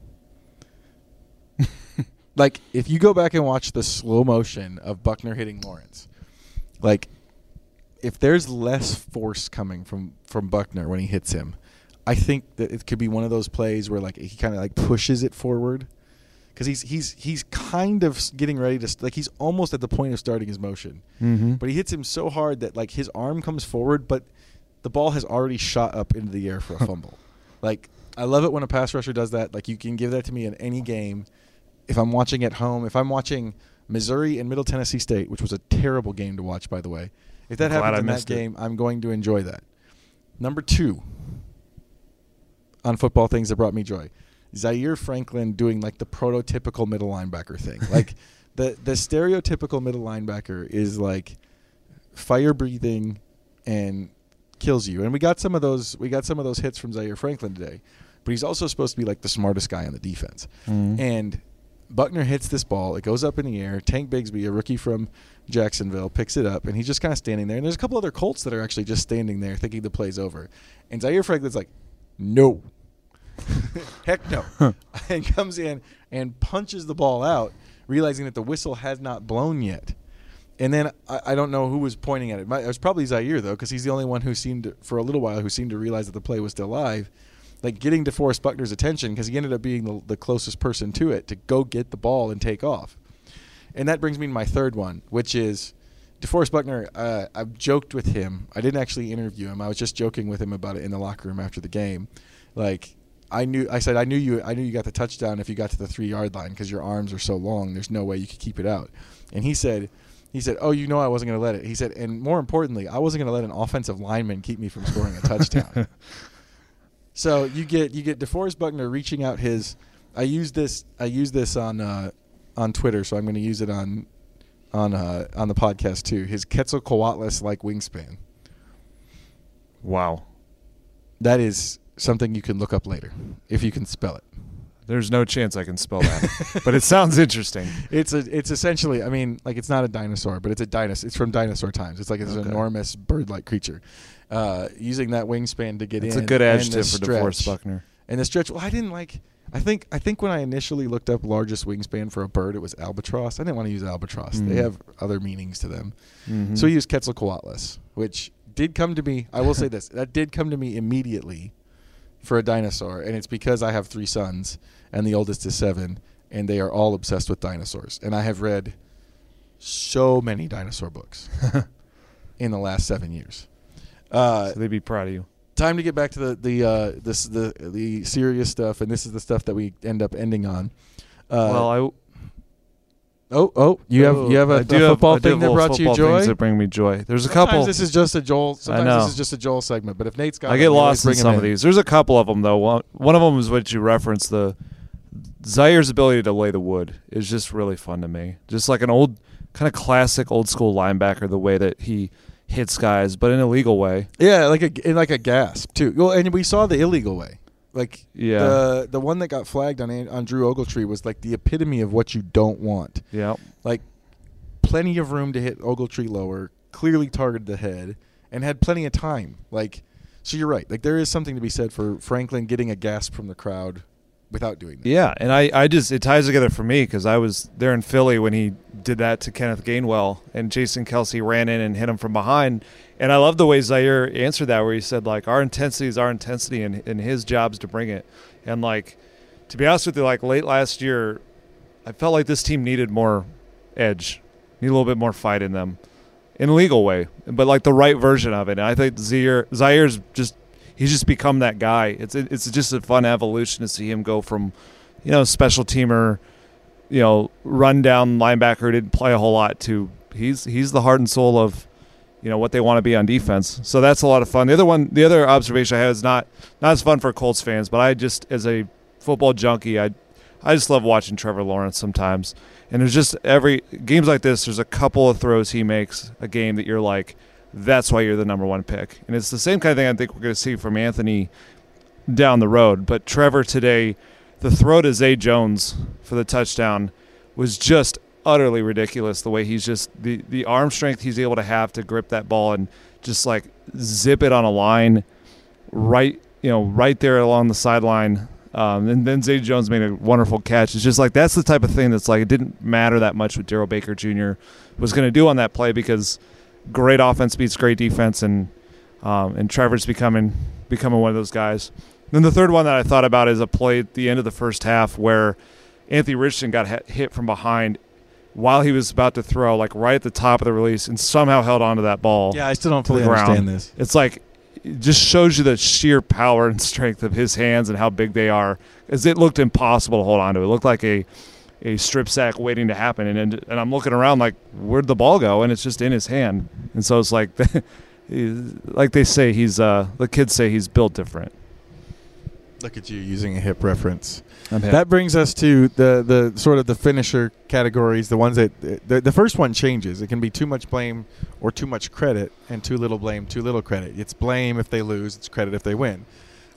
Like if you go back and watch the slow motion of Buckner hitting Lawrence, like if there's less force coming from from Buckner when he hits him, I think that it could be one of those plays where like he kind of like pushes it forward because he's he's he's kind of getting ready to like he's almost at the point of starting his motion, mm-hmm. but he hits him so hard that like his arm comes forward, but the ball has already shot up into the air for a fumble. like I love it when a pass rusher does that. Like you can give that to me in any game. If I'm watching at home, if I'm watching Missouri and Middle Tennessee State, which was a terrible game to watch by the way, if that I'm happens in that missed it. game, I'm going to enjoy that. Number two on football things that brought me joy. Zaire Franklin doing like the prototypical middle linebacker thing. Like the the stereotypical middle linebacker is like fire breathing and kills you. And we got some of those we got some of those hits from Zaire Franklin today. But he's also supposed to be like the smartest guy on the defense. Mhm. And Buckner hits this ball. It goes up in the air. Tank Bigsby, a rookie from Jacksonville, picks it up, and he's just kind of standing there. And there's a couple other Colts that are actually just standing there thinking the play's over. And Zaire Franklin's like, no. Heck no. and comes in and punches the ball out, realizing that the whistle has not blown yet. And then I, I don't know who was pointing at it. My- It was probably Zaire, though, because he's the only one who seemed, to, for a little while, who seemed to realize that the play was still live like getting DeForest Buckner's attention because he ended up being the, the closest person to it to go get the ball and take off. And that brings me to my third one, which is DeForest Buckner. Uh, I've joked with him. I didn't actually interview him. I was just joking with him about it in the locker room after the game. Like I knew, I said I knew you. I knew you got the touchdown if you got to the three yard line because your arms are so long. There's no way you could keep it out. And he said. He said, "Oh, you know I wasn't going to let it." He said, and more importantly, I wasn't going to let an offensive lineman keep me from scoring a touchdown. So you get you get DeForest Buckner reaching out his. I use this I use this on uh, on Twitter, so I'm going to use it on on uh, on the podcast too. His Quetzalcoatlus like wingspan. Wow. That is something you can look up later if you can spell it. There's no chance I can spell that, but it sounds interesting. It's a it's essentially I mean like it's not a dinosaur, but it's a dinosaur. It's from dinosaur times. It's like it's an enormous bird-like creature. Uh, using that wingspan to get It's in. It's a good adjective for DeForest. Buckner. And the stretch, well, I didn't like. I think I think when I initially looked up largest wingspan for a bird, it was albatross. I didn't want to use albatross. They Mm. have other meanings to them. Mhm. So we used Quetzalcoatlus, which did come to me. I will say this: that did come to me immediately for a dinosaur, and it's because I have three sons, and the oldest is seven, and they are all obsessed with dinosaurs. And I have read so many dinosaur books in the last seven years. Uh, so they'd be proud of you. time to get back to the the uh, this the the serious stuff, and this is the stuff that we end up ending on. Uh, well, I oh oh, you have you have a, have- football do thing that brought you joy. Things that bring me joy. There's a Sometimes couple. This is just a Joel. Sometimes know. this is just a Joel segment. But if Nate's got, I get always lost in some of these. There's a couple of them though. One, one of them is what you referenced. The Zaire's ability to lay the wood is just really fun to me. Just like an old, kind of classic old school linebacker. The way that he hits guys, but in a legal way. Yeah, like a in like a gasp too. Well, and we saw the illegal way. Like Yeah. the the one that got flagged on on Drew Ogletree was like the epitome of what you don't want. Yeah. Like plenty of room to hit Ogletree lower, clearly targeted the head, and had plenty of time. Like so, you're right. Like there is something to be said for Franklin getting a gasp from the crowd without doing that. Yeah, and I, I just it ties together for me because I was there in Philly when he did that to Kenneth Gainwell, and Jason Kelce ran in and hit him from behind, and I love the way Zaire answered that, where he said like our intensity is our intensity, and and his job's to bring it, and like to be honest with you, like late last year, I felt like this team needed more edge, need a little bit more fight in them, in a legal way, but like the right version of it, and I think Zaire Zaire's just. He's just become that guy. It's it's just a fun evolution to see him go from, you know, special teamer, you know, run down linebacker who didn't play a whole lot to he's he's the heart and soul of, you know, what they want to be on defense. So that's a lot of fun. The other one, the other observation I have is not not as fun for Colts fans, but I just as a football junkie, I I just love watching Trevor Lawrence sometimes. And there's just every games like this, there's a couple of throws he makes a game that you're like, that's why you're the number one pick. And it's the same kind of thing I think we're going to see from Anthony down the road. But Trevor today, the throw to Zay Jones for the touchdown was just utterly ridiculous. The way he's just the the arm strength he's able to have to grip that ball and just like zip it on a line, right you know right there along the sideline. Um, and then Zay Jones made a wonderful catch. It's just like that's the type of thing that's like it didn't matter that much what Darrell Baker Jr. was going to do on that play because great offense beats great defense, and um, and Trevor's becoming becoming one of those guys. Then the third one that I thought about is a play at the end of the first half where Anthony Richardson got hit from behind while he was about to throw, like right at the top of the release, and somehow held onto that ball. Yeah, I still don't fully understand this. It's like it just shows you the sheer power and strength of his hands and how big they are. As it looked impossible to hold on to. It looked like a a strip sack waiting to happen, and and, and I'm looking around like where'd the ball go, and it's just in his hand, and so it's like, like they say he's uh the kids say he's built different. Look at you using a hip reference. That brings us to the the sort of the finisher categories, the ones that the, the first one changes. It can be too much blame or too much credit, and too little blame, too little credit. It's blame if they lose, it's credit if they win.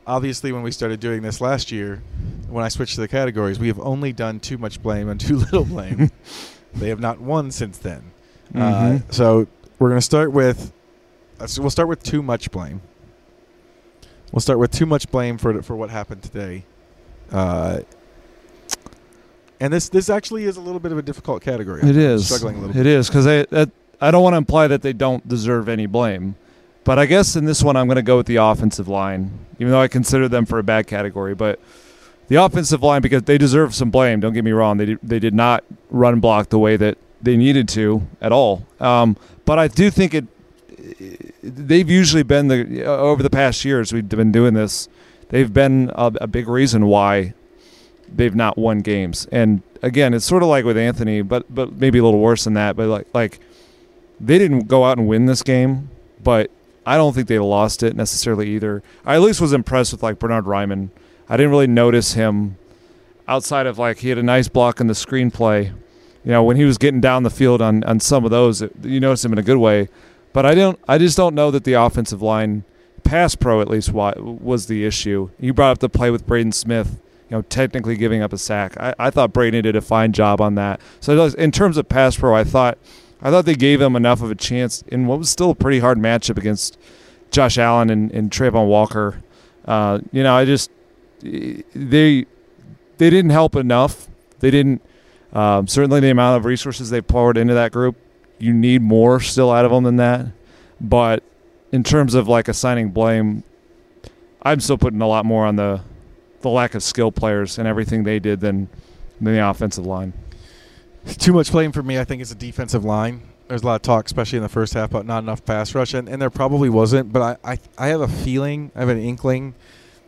Obviously, when we started doing this last year, when I switched to the categories, we have only done too much blame and too little blame. they have not won since then. Uh, mm-hmm. Uh, so we're going to start with. We'll start with too much blame. We'll start with too much blame for for what happened today. Uh, and this this actually is a little bit of a difficult category. I'm it is struggling a little. It bit. is because I I don't want to imply that they don't deserve any blame, but I guess in this one I'm going to go with the offensive line, even though I consider them for a bad category. But the offensive line because they deserve some blame. Don't get me wrong; they did, they did not run block the way that they needed to at all. Um, but I do think it. They've usually been the over the past years we've been doing this they've been a, a big reason why they've not won games. And again, it's sort of like with Anthony, but but maybe a little worse than that. But like like they didn't go out and win this game, but I don't think they lost it necessarily either. I at least was impressed with like Bernard Raimann. I didn't really notice him outside of like he had a nice block in the screenplay. You know, when he was getting down the field on on some of those, you notice him in a good way. But I don't. I just don't know that the offensive line pass pro at least was the issue. You brought up the play with Braden Smith, you know, technically giving up a sack. I, I thought Braden did a fine job on that. So in terms of pass pro, I thought I thought they gave him enough of a chance in what was still a pretty hard matchup against Josh Allen and, and Travon Walker. Uh, you know, I just they they didn't help enough. They didn't um, certainly the amount of resources they poured into that group. You need more still out of them than that, but in terms of like assigning blame, I'm still putting a lot more on the the lack of skill players and everything they did than than the offensive line. Too much blame for me. I think it's a defensive line. There's a lot of talk, especially in the first half, about not enough pass rush, and, and there probably wasn't. But I, I I have a feeling, I have an inkling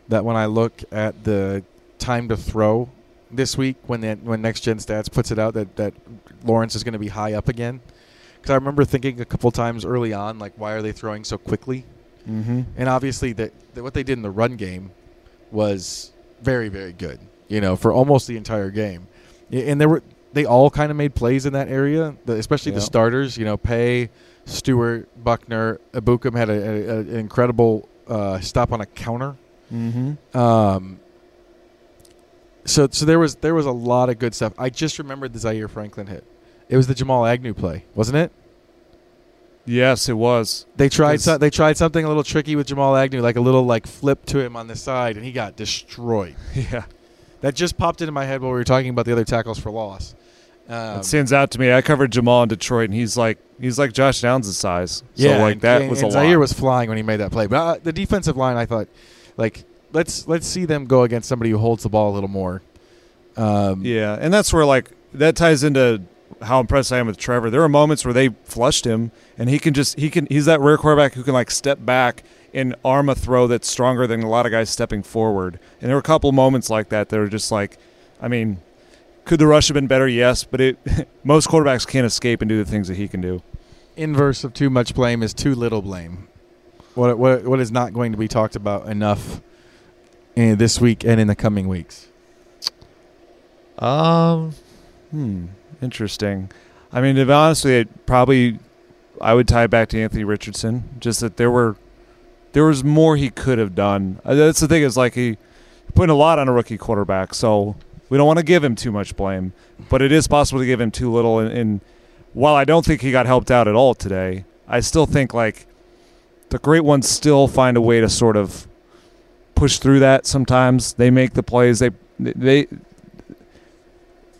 that when I look at the time to throw this week, when when Next Gen Stats puts it out, that that Lawrence is going to be high up again because I remember thinking a couple times early on, like, why are they throwing so quickly? Mm-hmm. And obviously, that what they did in the run game was very, very good. You know, for almost the entire game, and there were they all kind of made plays in that area, especially the starters. You know, Paye, Stewart, Buckner, Ebukam had a, a, an incredible uh, stop on a counter. Mm-hmm. Um, so so there was there was a lot of good stuff. I just remembered the Zaire Franklin hit. It was the Jamal Agnew play, wasn't it? Yes, it was. They tried so, they tried something a little tricky with Jamal Agnew, like a little like flip to him on the side, and he got destroyed. Yeah, that just popped into my head while we were talking about the other tackles for loss. Um, it stands out to me. I covered Jamal in Detroit, and he's like he's like Josh Downs' size. Yeah, so like that and, was and a Zaire lot. was flying when he made that play. But uh, the defensive line, I thought, like let's let's see them go against somebody who holds the ball a little more. Um, yeah, and that's where like that ties into how impressed I am with Trevor. There are moments where they flushed him, and he can just he can he's that rare quarterback who can like step back and arm a throw that's stronger than a lot of guys stepping forward. And there were a couple moments like that that were just like, I mean, could the rush have been better? Yes, but it most quarterbacks can't escape and do the things that he can do. Inverse of too much blame is too little blame. What what what is not going to be talked about enough in this week and in the coming weeks? Um, hmm, interesting. I mean, to be honest with you, probably I would tie it back to Anthony Richardson. Just that there were there was more he could have done. Uh, That's the thing is like he putting a lot on a rookie quarterback, so we don't want to give him too much blame, but it is possible to give him too little. And, and while I don't think he got helped out at all today, I still think like the great ones still find a way to sort of push through that. Sometimes they make the plays. They they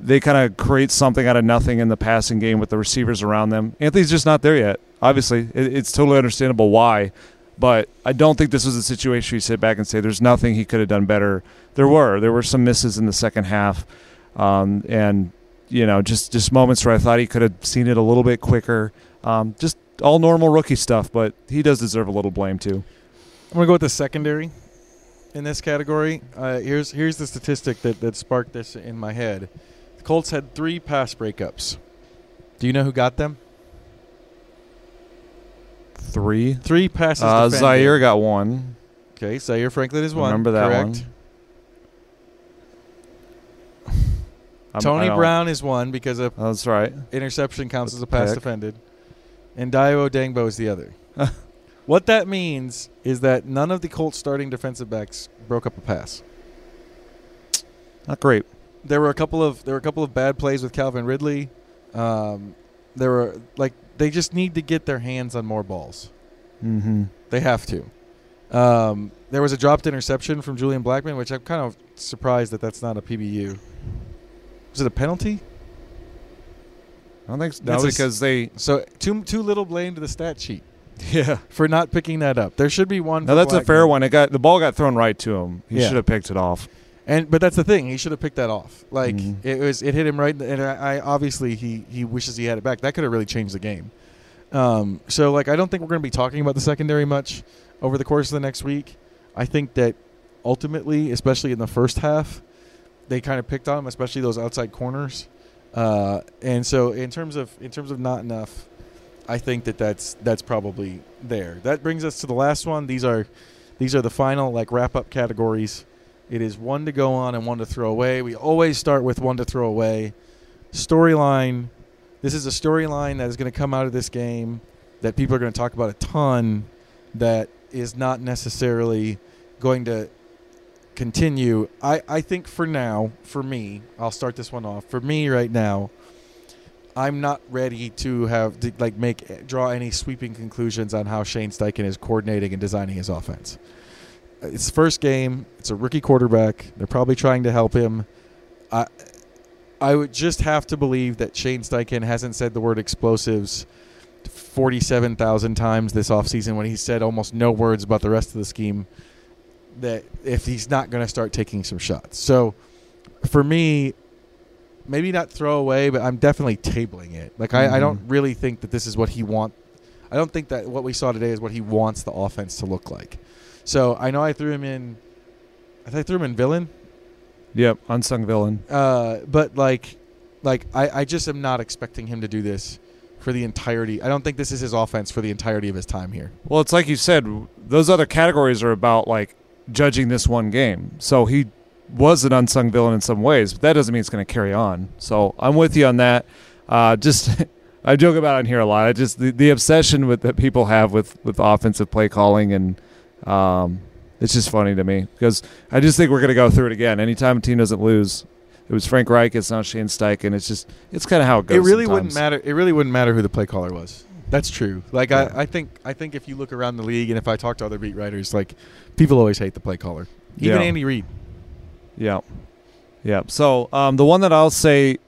they kind of create something out of nothing in the passing game with the receivers around them. Anthony's just not there yet. Obviously, it, it's totally understandable why, but I don't think this was a situation where you sit back and say there's nothing he could have done better. There were there were some misses in the second half, um, and you know just just moments where I thought he could have seen it a little bit quicker. Um, just all normal rookie stuff, but he does deserve a little blame too. I'm gonna go with the secondary in this category. Uh, here's here's the statistic that, that sparked this in my head. The Colts had three pass breakups. Do you know who got them? Three. Three passes. Uh, defended. Zaire got one. Okay, Zaire Franklin is one. Remember that correct. I'm- Tony Brown is one because a That's right. interception counts as a pass Pick. defended, and Dayo Odeyingbo is the other. what that means is that none of the Colts starting defensive backs broke up a pass. Not great. there were a couple of there were a couple of bad plays with Calvin Ridley. Um, there were like they just need to get their hands on more balls. Mm-hmm. They have to. Um, there was a dropped interception from Julian Blackmon, which I'm kind of surprised that that's not a PBU. Was it a penalty? I don't think so. No, because they. So too too little blame to the stat sheet Yeah. for not picking that up. There should be one. No, that's a fair one. It got the ball got thrown right to him. He Yeah. should have picked it off. And but that's the thing. He should have picked that off. Like Mhm. it was, it hit him right. in the- And I, I obviously he he wishes he had it back. That could have really changed the game. Um, so like I don't think we're going to be talking about the secondary much over the course of the next week. I think that ultimately, especially in the first half, they kind of picked on him, especially those outside corners. Uh, and so in terms of in terms of not enough, I think that that's that's probably there. That brings us to the last one. These are these are the final like wrap up categories. It is one to go on and one to throw away. We always start with one to throw away. Storyline. This is a storyline that is going to come out of this game that people are going to talk about a ton. That is not necessarily going to continue. I, I think for now, for me, I'll start this one off. For me right now, I'm not ready to have to like make draw any sweeping conclusions on how Shane Steichen is coordinating and designing his offense. Uh, it's first game. It's a rookie quarterback. They're probably trying to help him. I I would just have to believe that Shane Steichen hasn't said the word explosives 47,000 times this offseason when he said almost no words about the rest of the scheme that if he's not going to start taking some shots. So for me, maybe not throw away, but I'm definitely tabling it. Like I, I mm-hmm. don't really think that this is what he want. I don't think that what we saw today is what he wants the offense to look like. So I know I threw him in. I think I threw him in villain. Yep, unsung villain. Uh, but like, like I, I just am not expecting him to do this for the entirety. I don't think this is his offense for the entirety of his time here. Well, it's like you said. Those other categories are about like judging this one game. So he was an unsung villain in some ways, but that doesn't mean it's going to carry on. So I'm with you on that. Uh, just I joke about it on here a lot. I just the, the obsession with that people have with with offensive play calling and um, it's just funny to me because I just think we're going to go through it again. Anytime a team doesn't lose, it was Frank Reich. It's now Shane Steichen. It's just it's kind of how it goes. it really wouldn't matter. It really wouldn't matter who the play caller was. That's true. Like Yeah. I, I think I think if you look around the league and if I talk to other beat writers, like people always hate the play caller. Even Yeah. Andy Reid. Yeah. Yeah. So um, the one that I'll say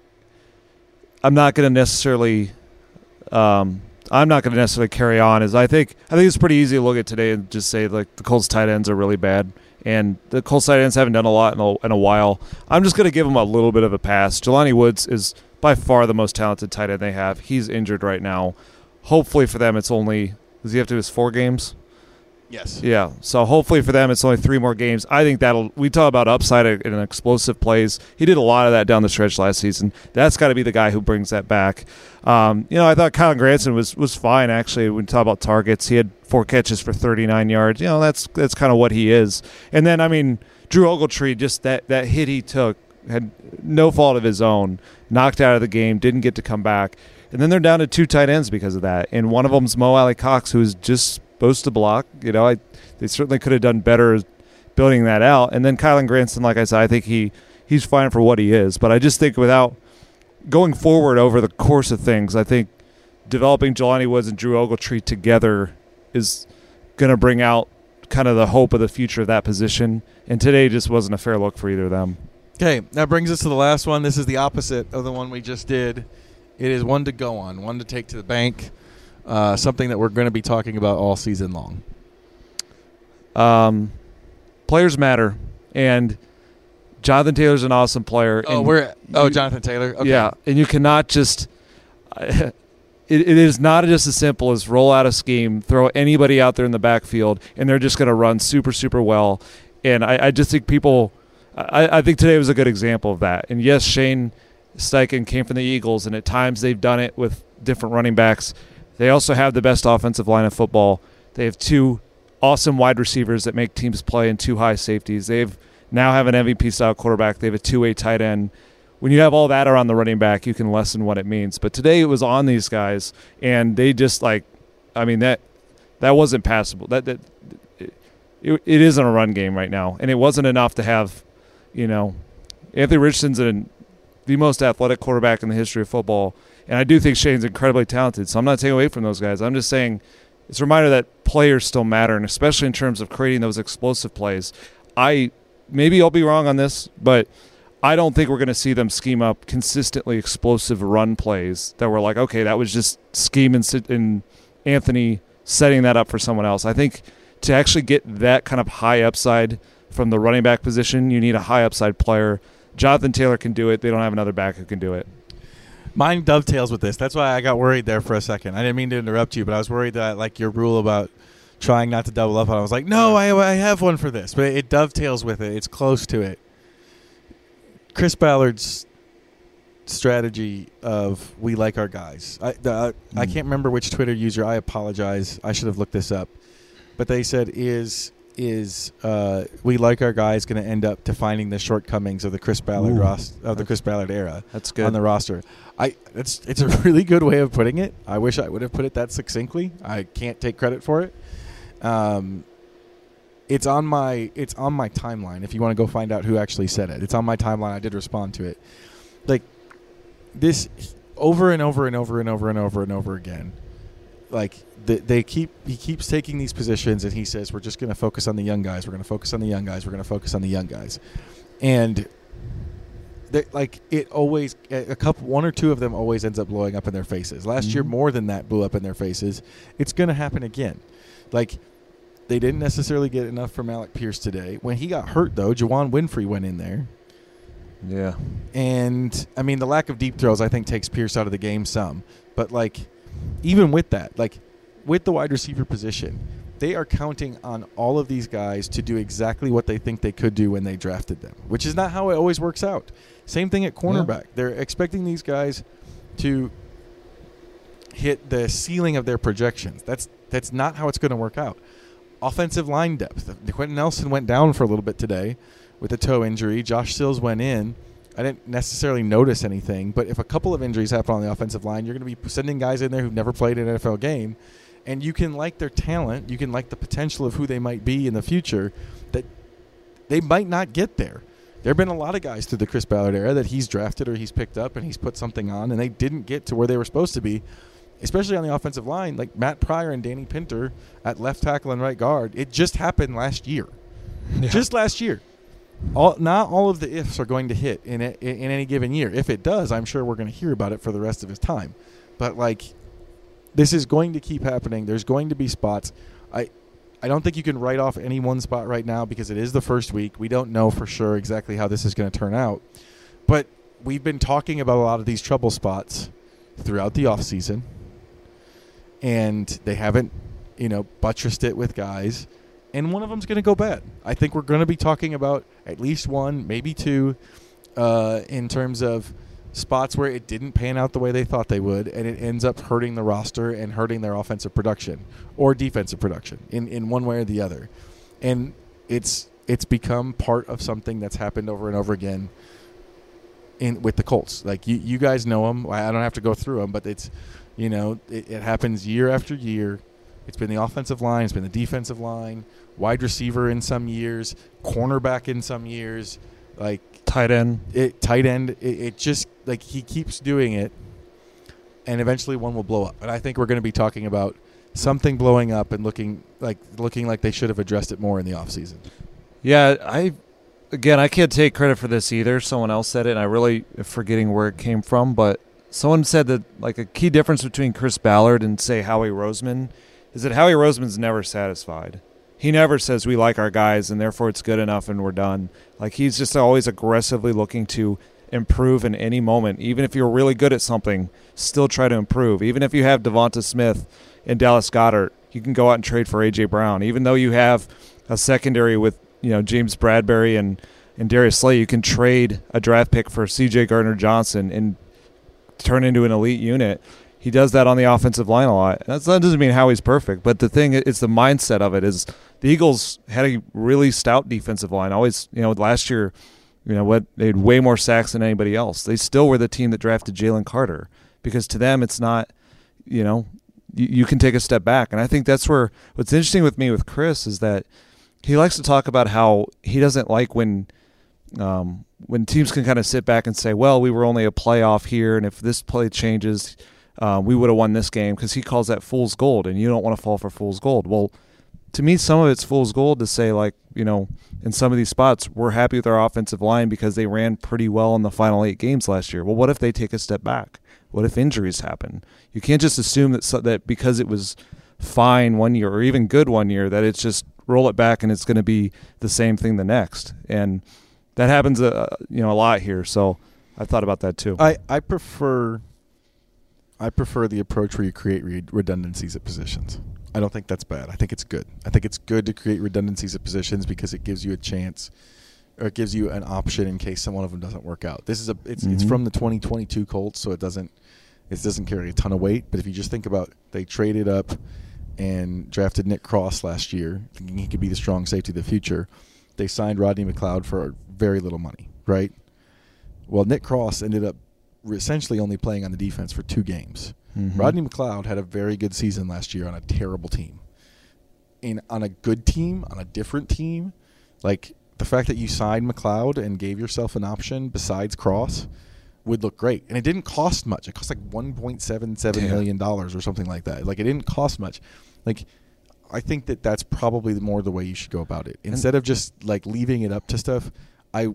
I'm not going to necessarily um, I'm not going to necessarily carry on is I think I think it's pretty easy to look at today and just say like the Colts tight ends are really bad and the Colts tight ends haven't done a lot in a, in a while. I'm just going to give them a little bit of a pass. Jelani Woods is by far the most talented tight end they have. He's injured right now. Hopefully for them it's only does he have to do his four games? Yes. Yeah. So hopefully for them, it's only three more games. I think that'll. We talk about upside and explosive plays. He did a lot of that down the stretch last season. That's got to be the guy who brings that back. Um, you know, I thought Kylen Granson was was fine actually. When we talk about targets, he had four catches for 39 yards. You know, that's that's kind of what he is. And then I mean, Drew Ogletree, just that that hit he took had no fault of his own. Knocked out of the game, didn't get to come back. And then they're down to two tight ends because of that. And one of them's Mo Alie-Cox, who's just supposed to block. You know, I they certainly could have done better building that out. And then Kylen Granson, like I said, I think he he's fine for what he is. But I just think without going forward over the course of things, I think developing Jelani Woods and Drew Ogletree together is going to bring out kind of the hope of the future of that position. And today just wasn't a fair look for either of them. Okay, that brings us to the last one. This is the opposite of the one we just did. It is one to go on, one to take to the bank uh, something that we're going to be talking about all season long. Um, players matter, and Jonathan Taylor's an awesome player. Oh, and we're oh you- Jonathan Taylor. Okay. Yeah, and you cannot just. it, it is not just as simple as roll out a scheme, throw anybody out there in the backfield, and they're just going to run super, super well. And I, I just think people. I, I think today was a good example of that. And yes, Shane Steichen came from the Eagles, and at times they've done it with different running backs. They also have the best offensive line of football. They have two awesome wide receivers that make teams play and two high safeties. They've now have an MVP style quarterback. They have a two way tight end. When you have all that around the running back, you can lessen what it means. But today it was on these guys, and they just like, I mean that that wasn't passable. That that it, it isn't a run game right now, and it wasn't enough to have, you know, Anthony Richardson's an, the most athletic quarterback in the history of football, and I do think Shane's incredibly talented. So I'm not taking away from those guys. I'm just saying it's a reminder that players still matter, and especially in terms of creating those explosive plays. I maybe I'll be wrong on this, but I don't think we're going to see them scheme up consistently explosive run plays that were like, okay, that was just scheme and, and Anthony setting that up for someone else. I think to actually get that kind of high upside from the running back position, you need a high upside player. Jonathan Taylor can do it. They don't have another back who can do it. Mine dovetails with this. That's why I got worried there for a second. I didn't mean to interrupt you, but I was worried that like your rule about trying not to double up. on. I was like, no, I, I have one for this, but it dovetails with it. It's close to it. Chris Ballard's strategy of we like our guys. I the, I Mm. can't remember which Twitter user. I apologize. I should have looked this up, but they said is is uh, we like our guys going to end up defining the shortcomings of the Chris Ballard Ooh. ros- of the Chris Ballard era That's good. on the roster. I it's it's a really good way of putting it. I wish I would have put it that succinctly. I can't take credit for it. Um, it's on my it's on my timeline. If you want to go find out who actually said it, it's on my timeline. I did respond to it. Like this over and over and over and over and over and over again. Like the, they keep he keeps taking these positions and he says we're just going to focus on the young guys. We're going to focus on the young guys. We're going to focus on the young guys, and that like it always a couple one or two of them always ends up blowing up in their faces. Last year Mhm. more than that blew up in their faces. It's going to happen again. Like they didn't necessarily get enough from Alec Pierce today. When he got hurt though, Juwann Winfree went in there. yeah. And I mean the lack of deep throws I think takes Pierce out of the game some. But like even with that, like with the wide receiver position, they are counting on all of these guys to do exactly what they think they could do when they drafted them, which is not how it always works out. Same thing at cornerback. They're expecting these guys to hit the ceiling of their projections. That's that's not how it's going to work out. Offensive line depth. Quenton Nelson went down for a little bit today with a toe injury. Josh Sills went in. I didn't necessarily notice anything, but if a couple of injuries happen on the offensive line, you're going to be sending guys in there who've never played an NFL game, and you can like their talent, you can like the potential of who they might be in the future, that they might not get there. There have been a lot of guys through the Chris Ballard era that he's drafted or he's picked up and he's put something on, and they didn't get to where they were supposed to be, especially on the offensive line. Like Matt Pryor and Danny Pinter at left tackle and right guard. It just happened last year. Just last year. All, not all of the ifs are going to hit in, a, in any given year. If it does, I'm sure we're going to hear about it for the rest of his time. But like, this is going to keep happening. There's going to be spots. I, I don't think you can write off any one spot right now because it is the first week. We don't know for sure exactly how this is going to turn out. But we've been talking about a lot of these trouble spots throughout the offseason. And they haven't, you know, buttressed it with guys. And one of them's going to go bad. I think we're going to be talking about at least one, maybe two, uh, in terms of spots where it didn't pan out the way they thought they would, and it ends up hurting the roster and hurting their offensive production or defensive production in, in one way or the other. And it's it's become part of something that's happened over and over again in with the Colts. Like you, you guys know them. I don't have to go through them, but it's you know it, it happens year after year. It's been the offensive line, it's been the defensive line, wide receiver in some years, cornerback in some years, like Tight end. it tight end. It, it just like he keeps doing it, and eventually one will blow up. And I think we're going to be talking about something blowing up and looking like looking like they should have addressed it more in the offseason. Yeah, I again I can't take credit for this either. Someone else said it, and I really forgetting where it came from. But someone said that like a key difference between Chris Ballard and say Howie Roseman is that Howie Roseman's never satisfied. He never says we like our guys and therefore it's good enough and we're done. Like he's just always aggressively looking to improve in any moment. Even if you're really good at something, still try to improve. Even if you have Devonta Smith and Dallas Goedert, you can go out and trade for AJ Brown. Even though you have a secondary with you know James Bradberry and and Darius Slay, you can trade a draft pick for C.J. Gardner Johnson and turn into an elite unit. He does that on the offensive line a lot. That doesn't mean Howie's perfect, but the thing is the mindset of it is the Eagles had a really stout defensive line. Always, you know, last year, you know what they had way more sacks than anybody else. They still were the team that drafted Jalen Carter because to them it's not, you know, you, you can take a step back. And I think that's where what's interesting with me with Chris is that he likes to talk about how he doesn't like when um, when teams can kind of sit back and say, "Well, we were only a playoff here, and if this play changes, uh, we would have won this game." Because he calls that fool's gold, and you don't want to fall for fool's gold. Well, to me, some of it's fool's gold to say, like, you know, in some of these spots, we're happy with our offensive line because they ran pretty well in the final eight games last year. Well, what if they take a step back? What if injuries happen? You can't just assume that so, that because it was fine one year or even good one year that it's just roll it back and it's going to be the same thing the next. And that happens, uh, you know, a lot here. So I thought about that too. I, I prefer I prefer the approach where you create re- redundancies at positions. I don't think that's bad. I think it's good. I think it's good to create redundancies at positions because it gives you a chance or it gives you an option in case some one of them doesn't work out. This is a it's it's Mhm. from the 2022 Colts, so it doesn't it doesn't carry a ton of weight. But if you just think about they traded up and drafted Nick Cross last year, thinking he could be the strong safety of the future. They signed Rodney McLeod for very little money, right? Well, Nick Cross ended up essentially only playing on the defense for two games. Mhm. Rodney McLeod had a very good season last year on a terrible team. In on a good team, on a different team, like the fact that you signed McLeod and gave yourself an option besides Cross would look great. And it didn't cost much. It cost like one point seven seven Damn. million dollars or something like that. Like it didn't cost much. Like I think that that's probably more the way you should go about it. Instead of just like leaving it up to stuff, I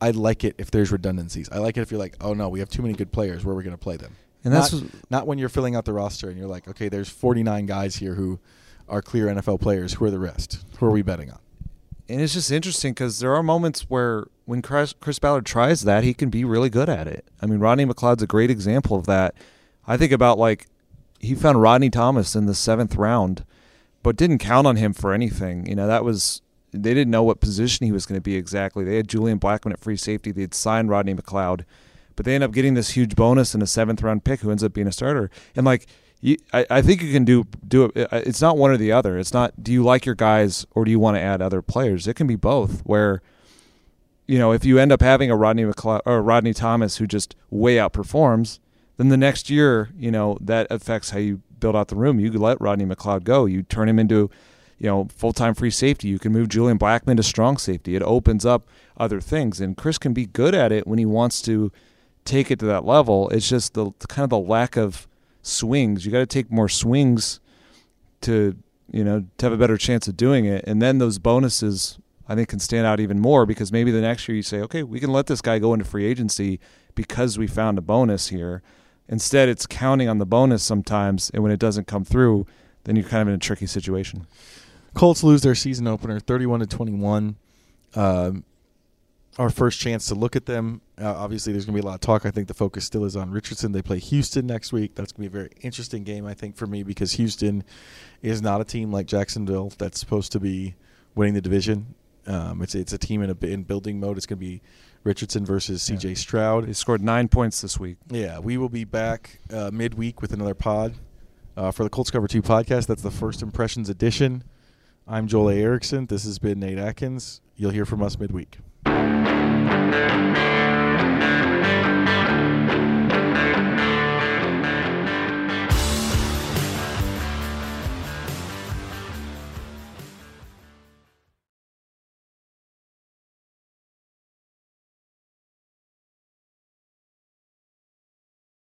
I like it if there's redundancies. I like it if you're like, oh no, we have too many good players. Where are we going to play them? And that's not, not when you're filling out the roster and you're like, okay, there's 49 guys here who are clear NFL players. Who are the rest? Who are we betting on? and it's just interesting because there are moments where when Chris, Chris Ballard tries that, he can be really good at it. I mean, Rodney McLeod's a great example of that. I think about like he found Rodney Thomas in the seventh round, but didn't count on him for anything. You know, that was they didn't know what position he was going to be exactly. They had Julian Blackmon at free safety. They had signed Rodney McLeod, but they end up getting this huge bonus in a seventh round pick who ends up being a starter. And like you, I, I think you can do do it. Uh, it's not one or the other. It's not. Do you like your guys or do you want to add other players? It can be both. Where, you know, if you end up having a Rodney McLeod or Rodney Thomas who just way outperforms, then the next year, you know, that affects how you build out the room. You let Rodney McLeod go. You turn him into, you know, full time free safety. You can move Julian Blackmon to strong safety. It opens up other things, and Chris can be good at it when he wants to take it to that level. It's just the kind of the lack of swings. You got to take more swings to you know to have a better chance of doing it, and then those bonuses I think can stand out even more because maybe the next year you say, okay, we can let this guy go into free agency because we found a bonus here. Instead, it's counting on the bonus sometimes, and when it doesn't come through, then you're kind of in a tricky situation. Colts lose their season opener, 31 to 21. Um, our first chance to look at them. Uh, obviously, there's going to be a lot of talk. I think the focus still is on Richardson. They play Houston next week. That's going to be a very interesting game, I think, for me because Houston is not a team like Jacksonville that's supposed to be winning the division. Um, it's it's a team in a in building mode. It's going to be Richardson versus C.J. Yeah. Stroud. He scored nine points this week. Yeah, we will be back uh, midweek with another pod uh, for the Colts Cover Two podcast. That's the first impressions edition. I'm Joel A. Erickson. This has been Nate Atkins. You'll hear from us midweek.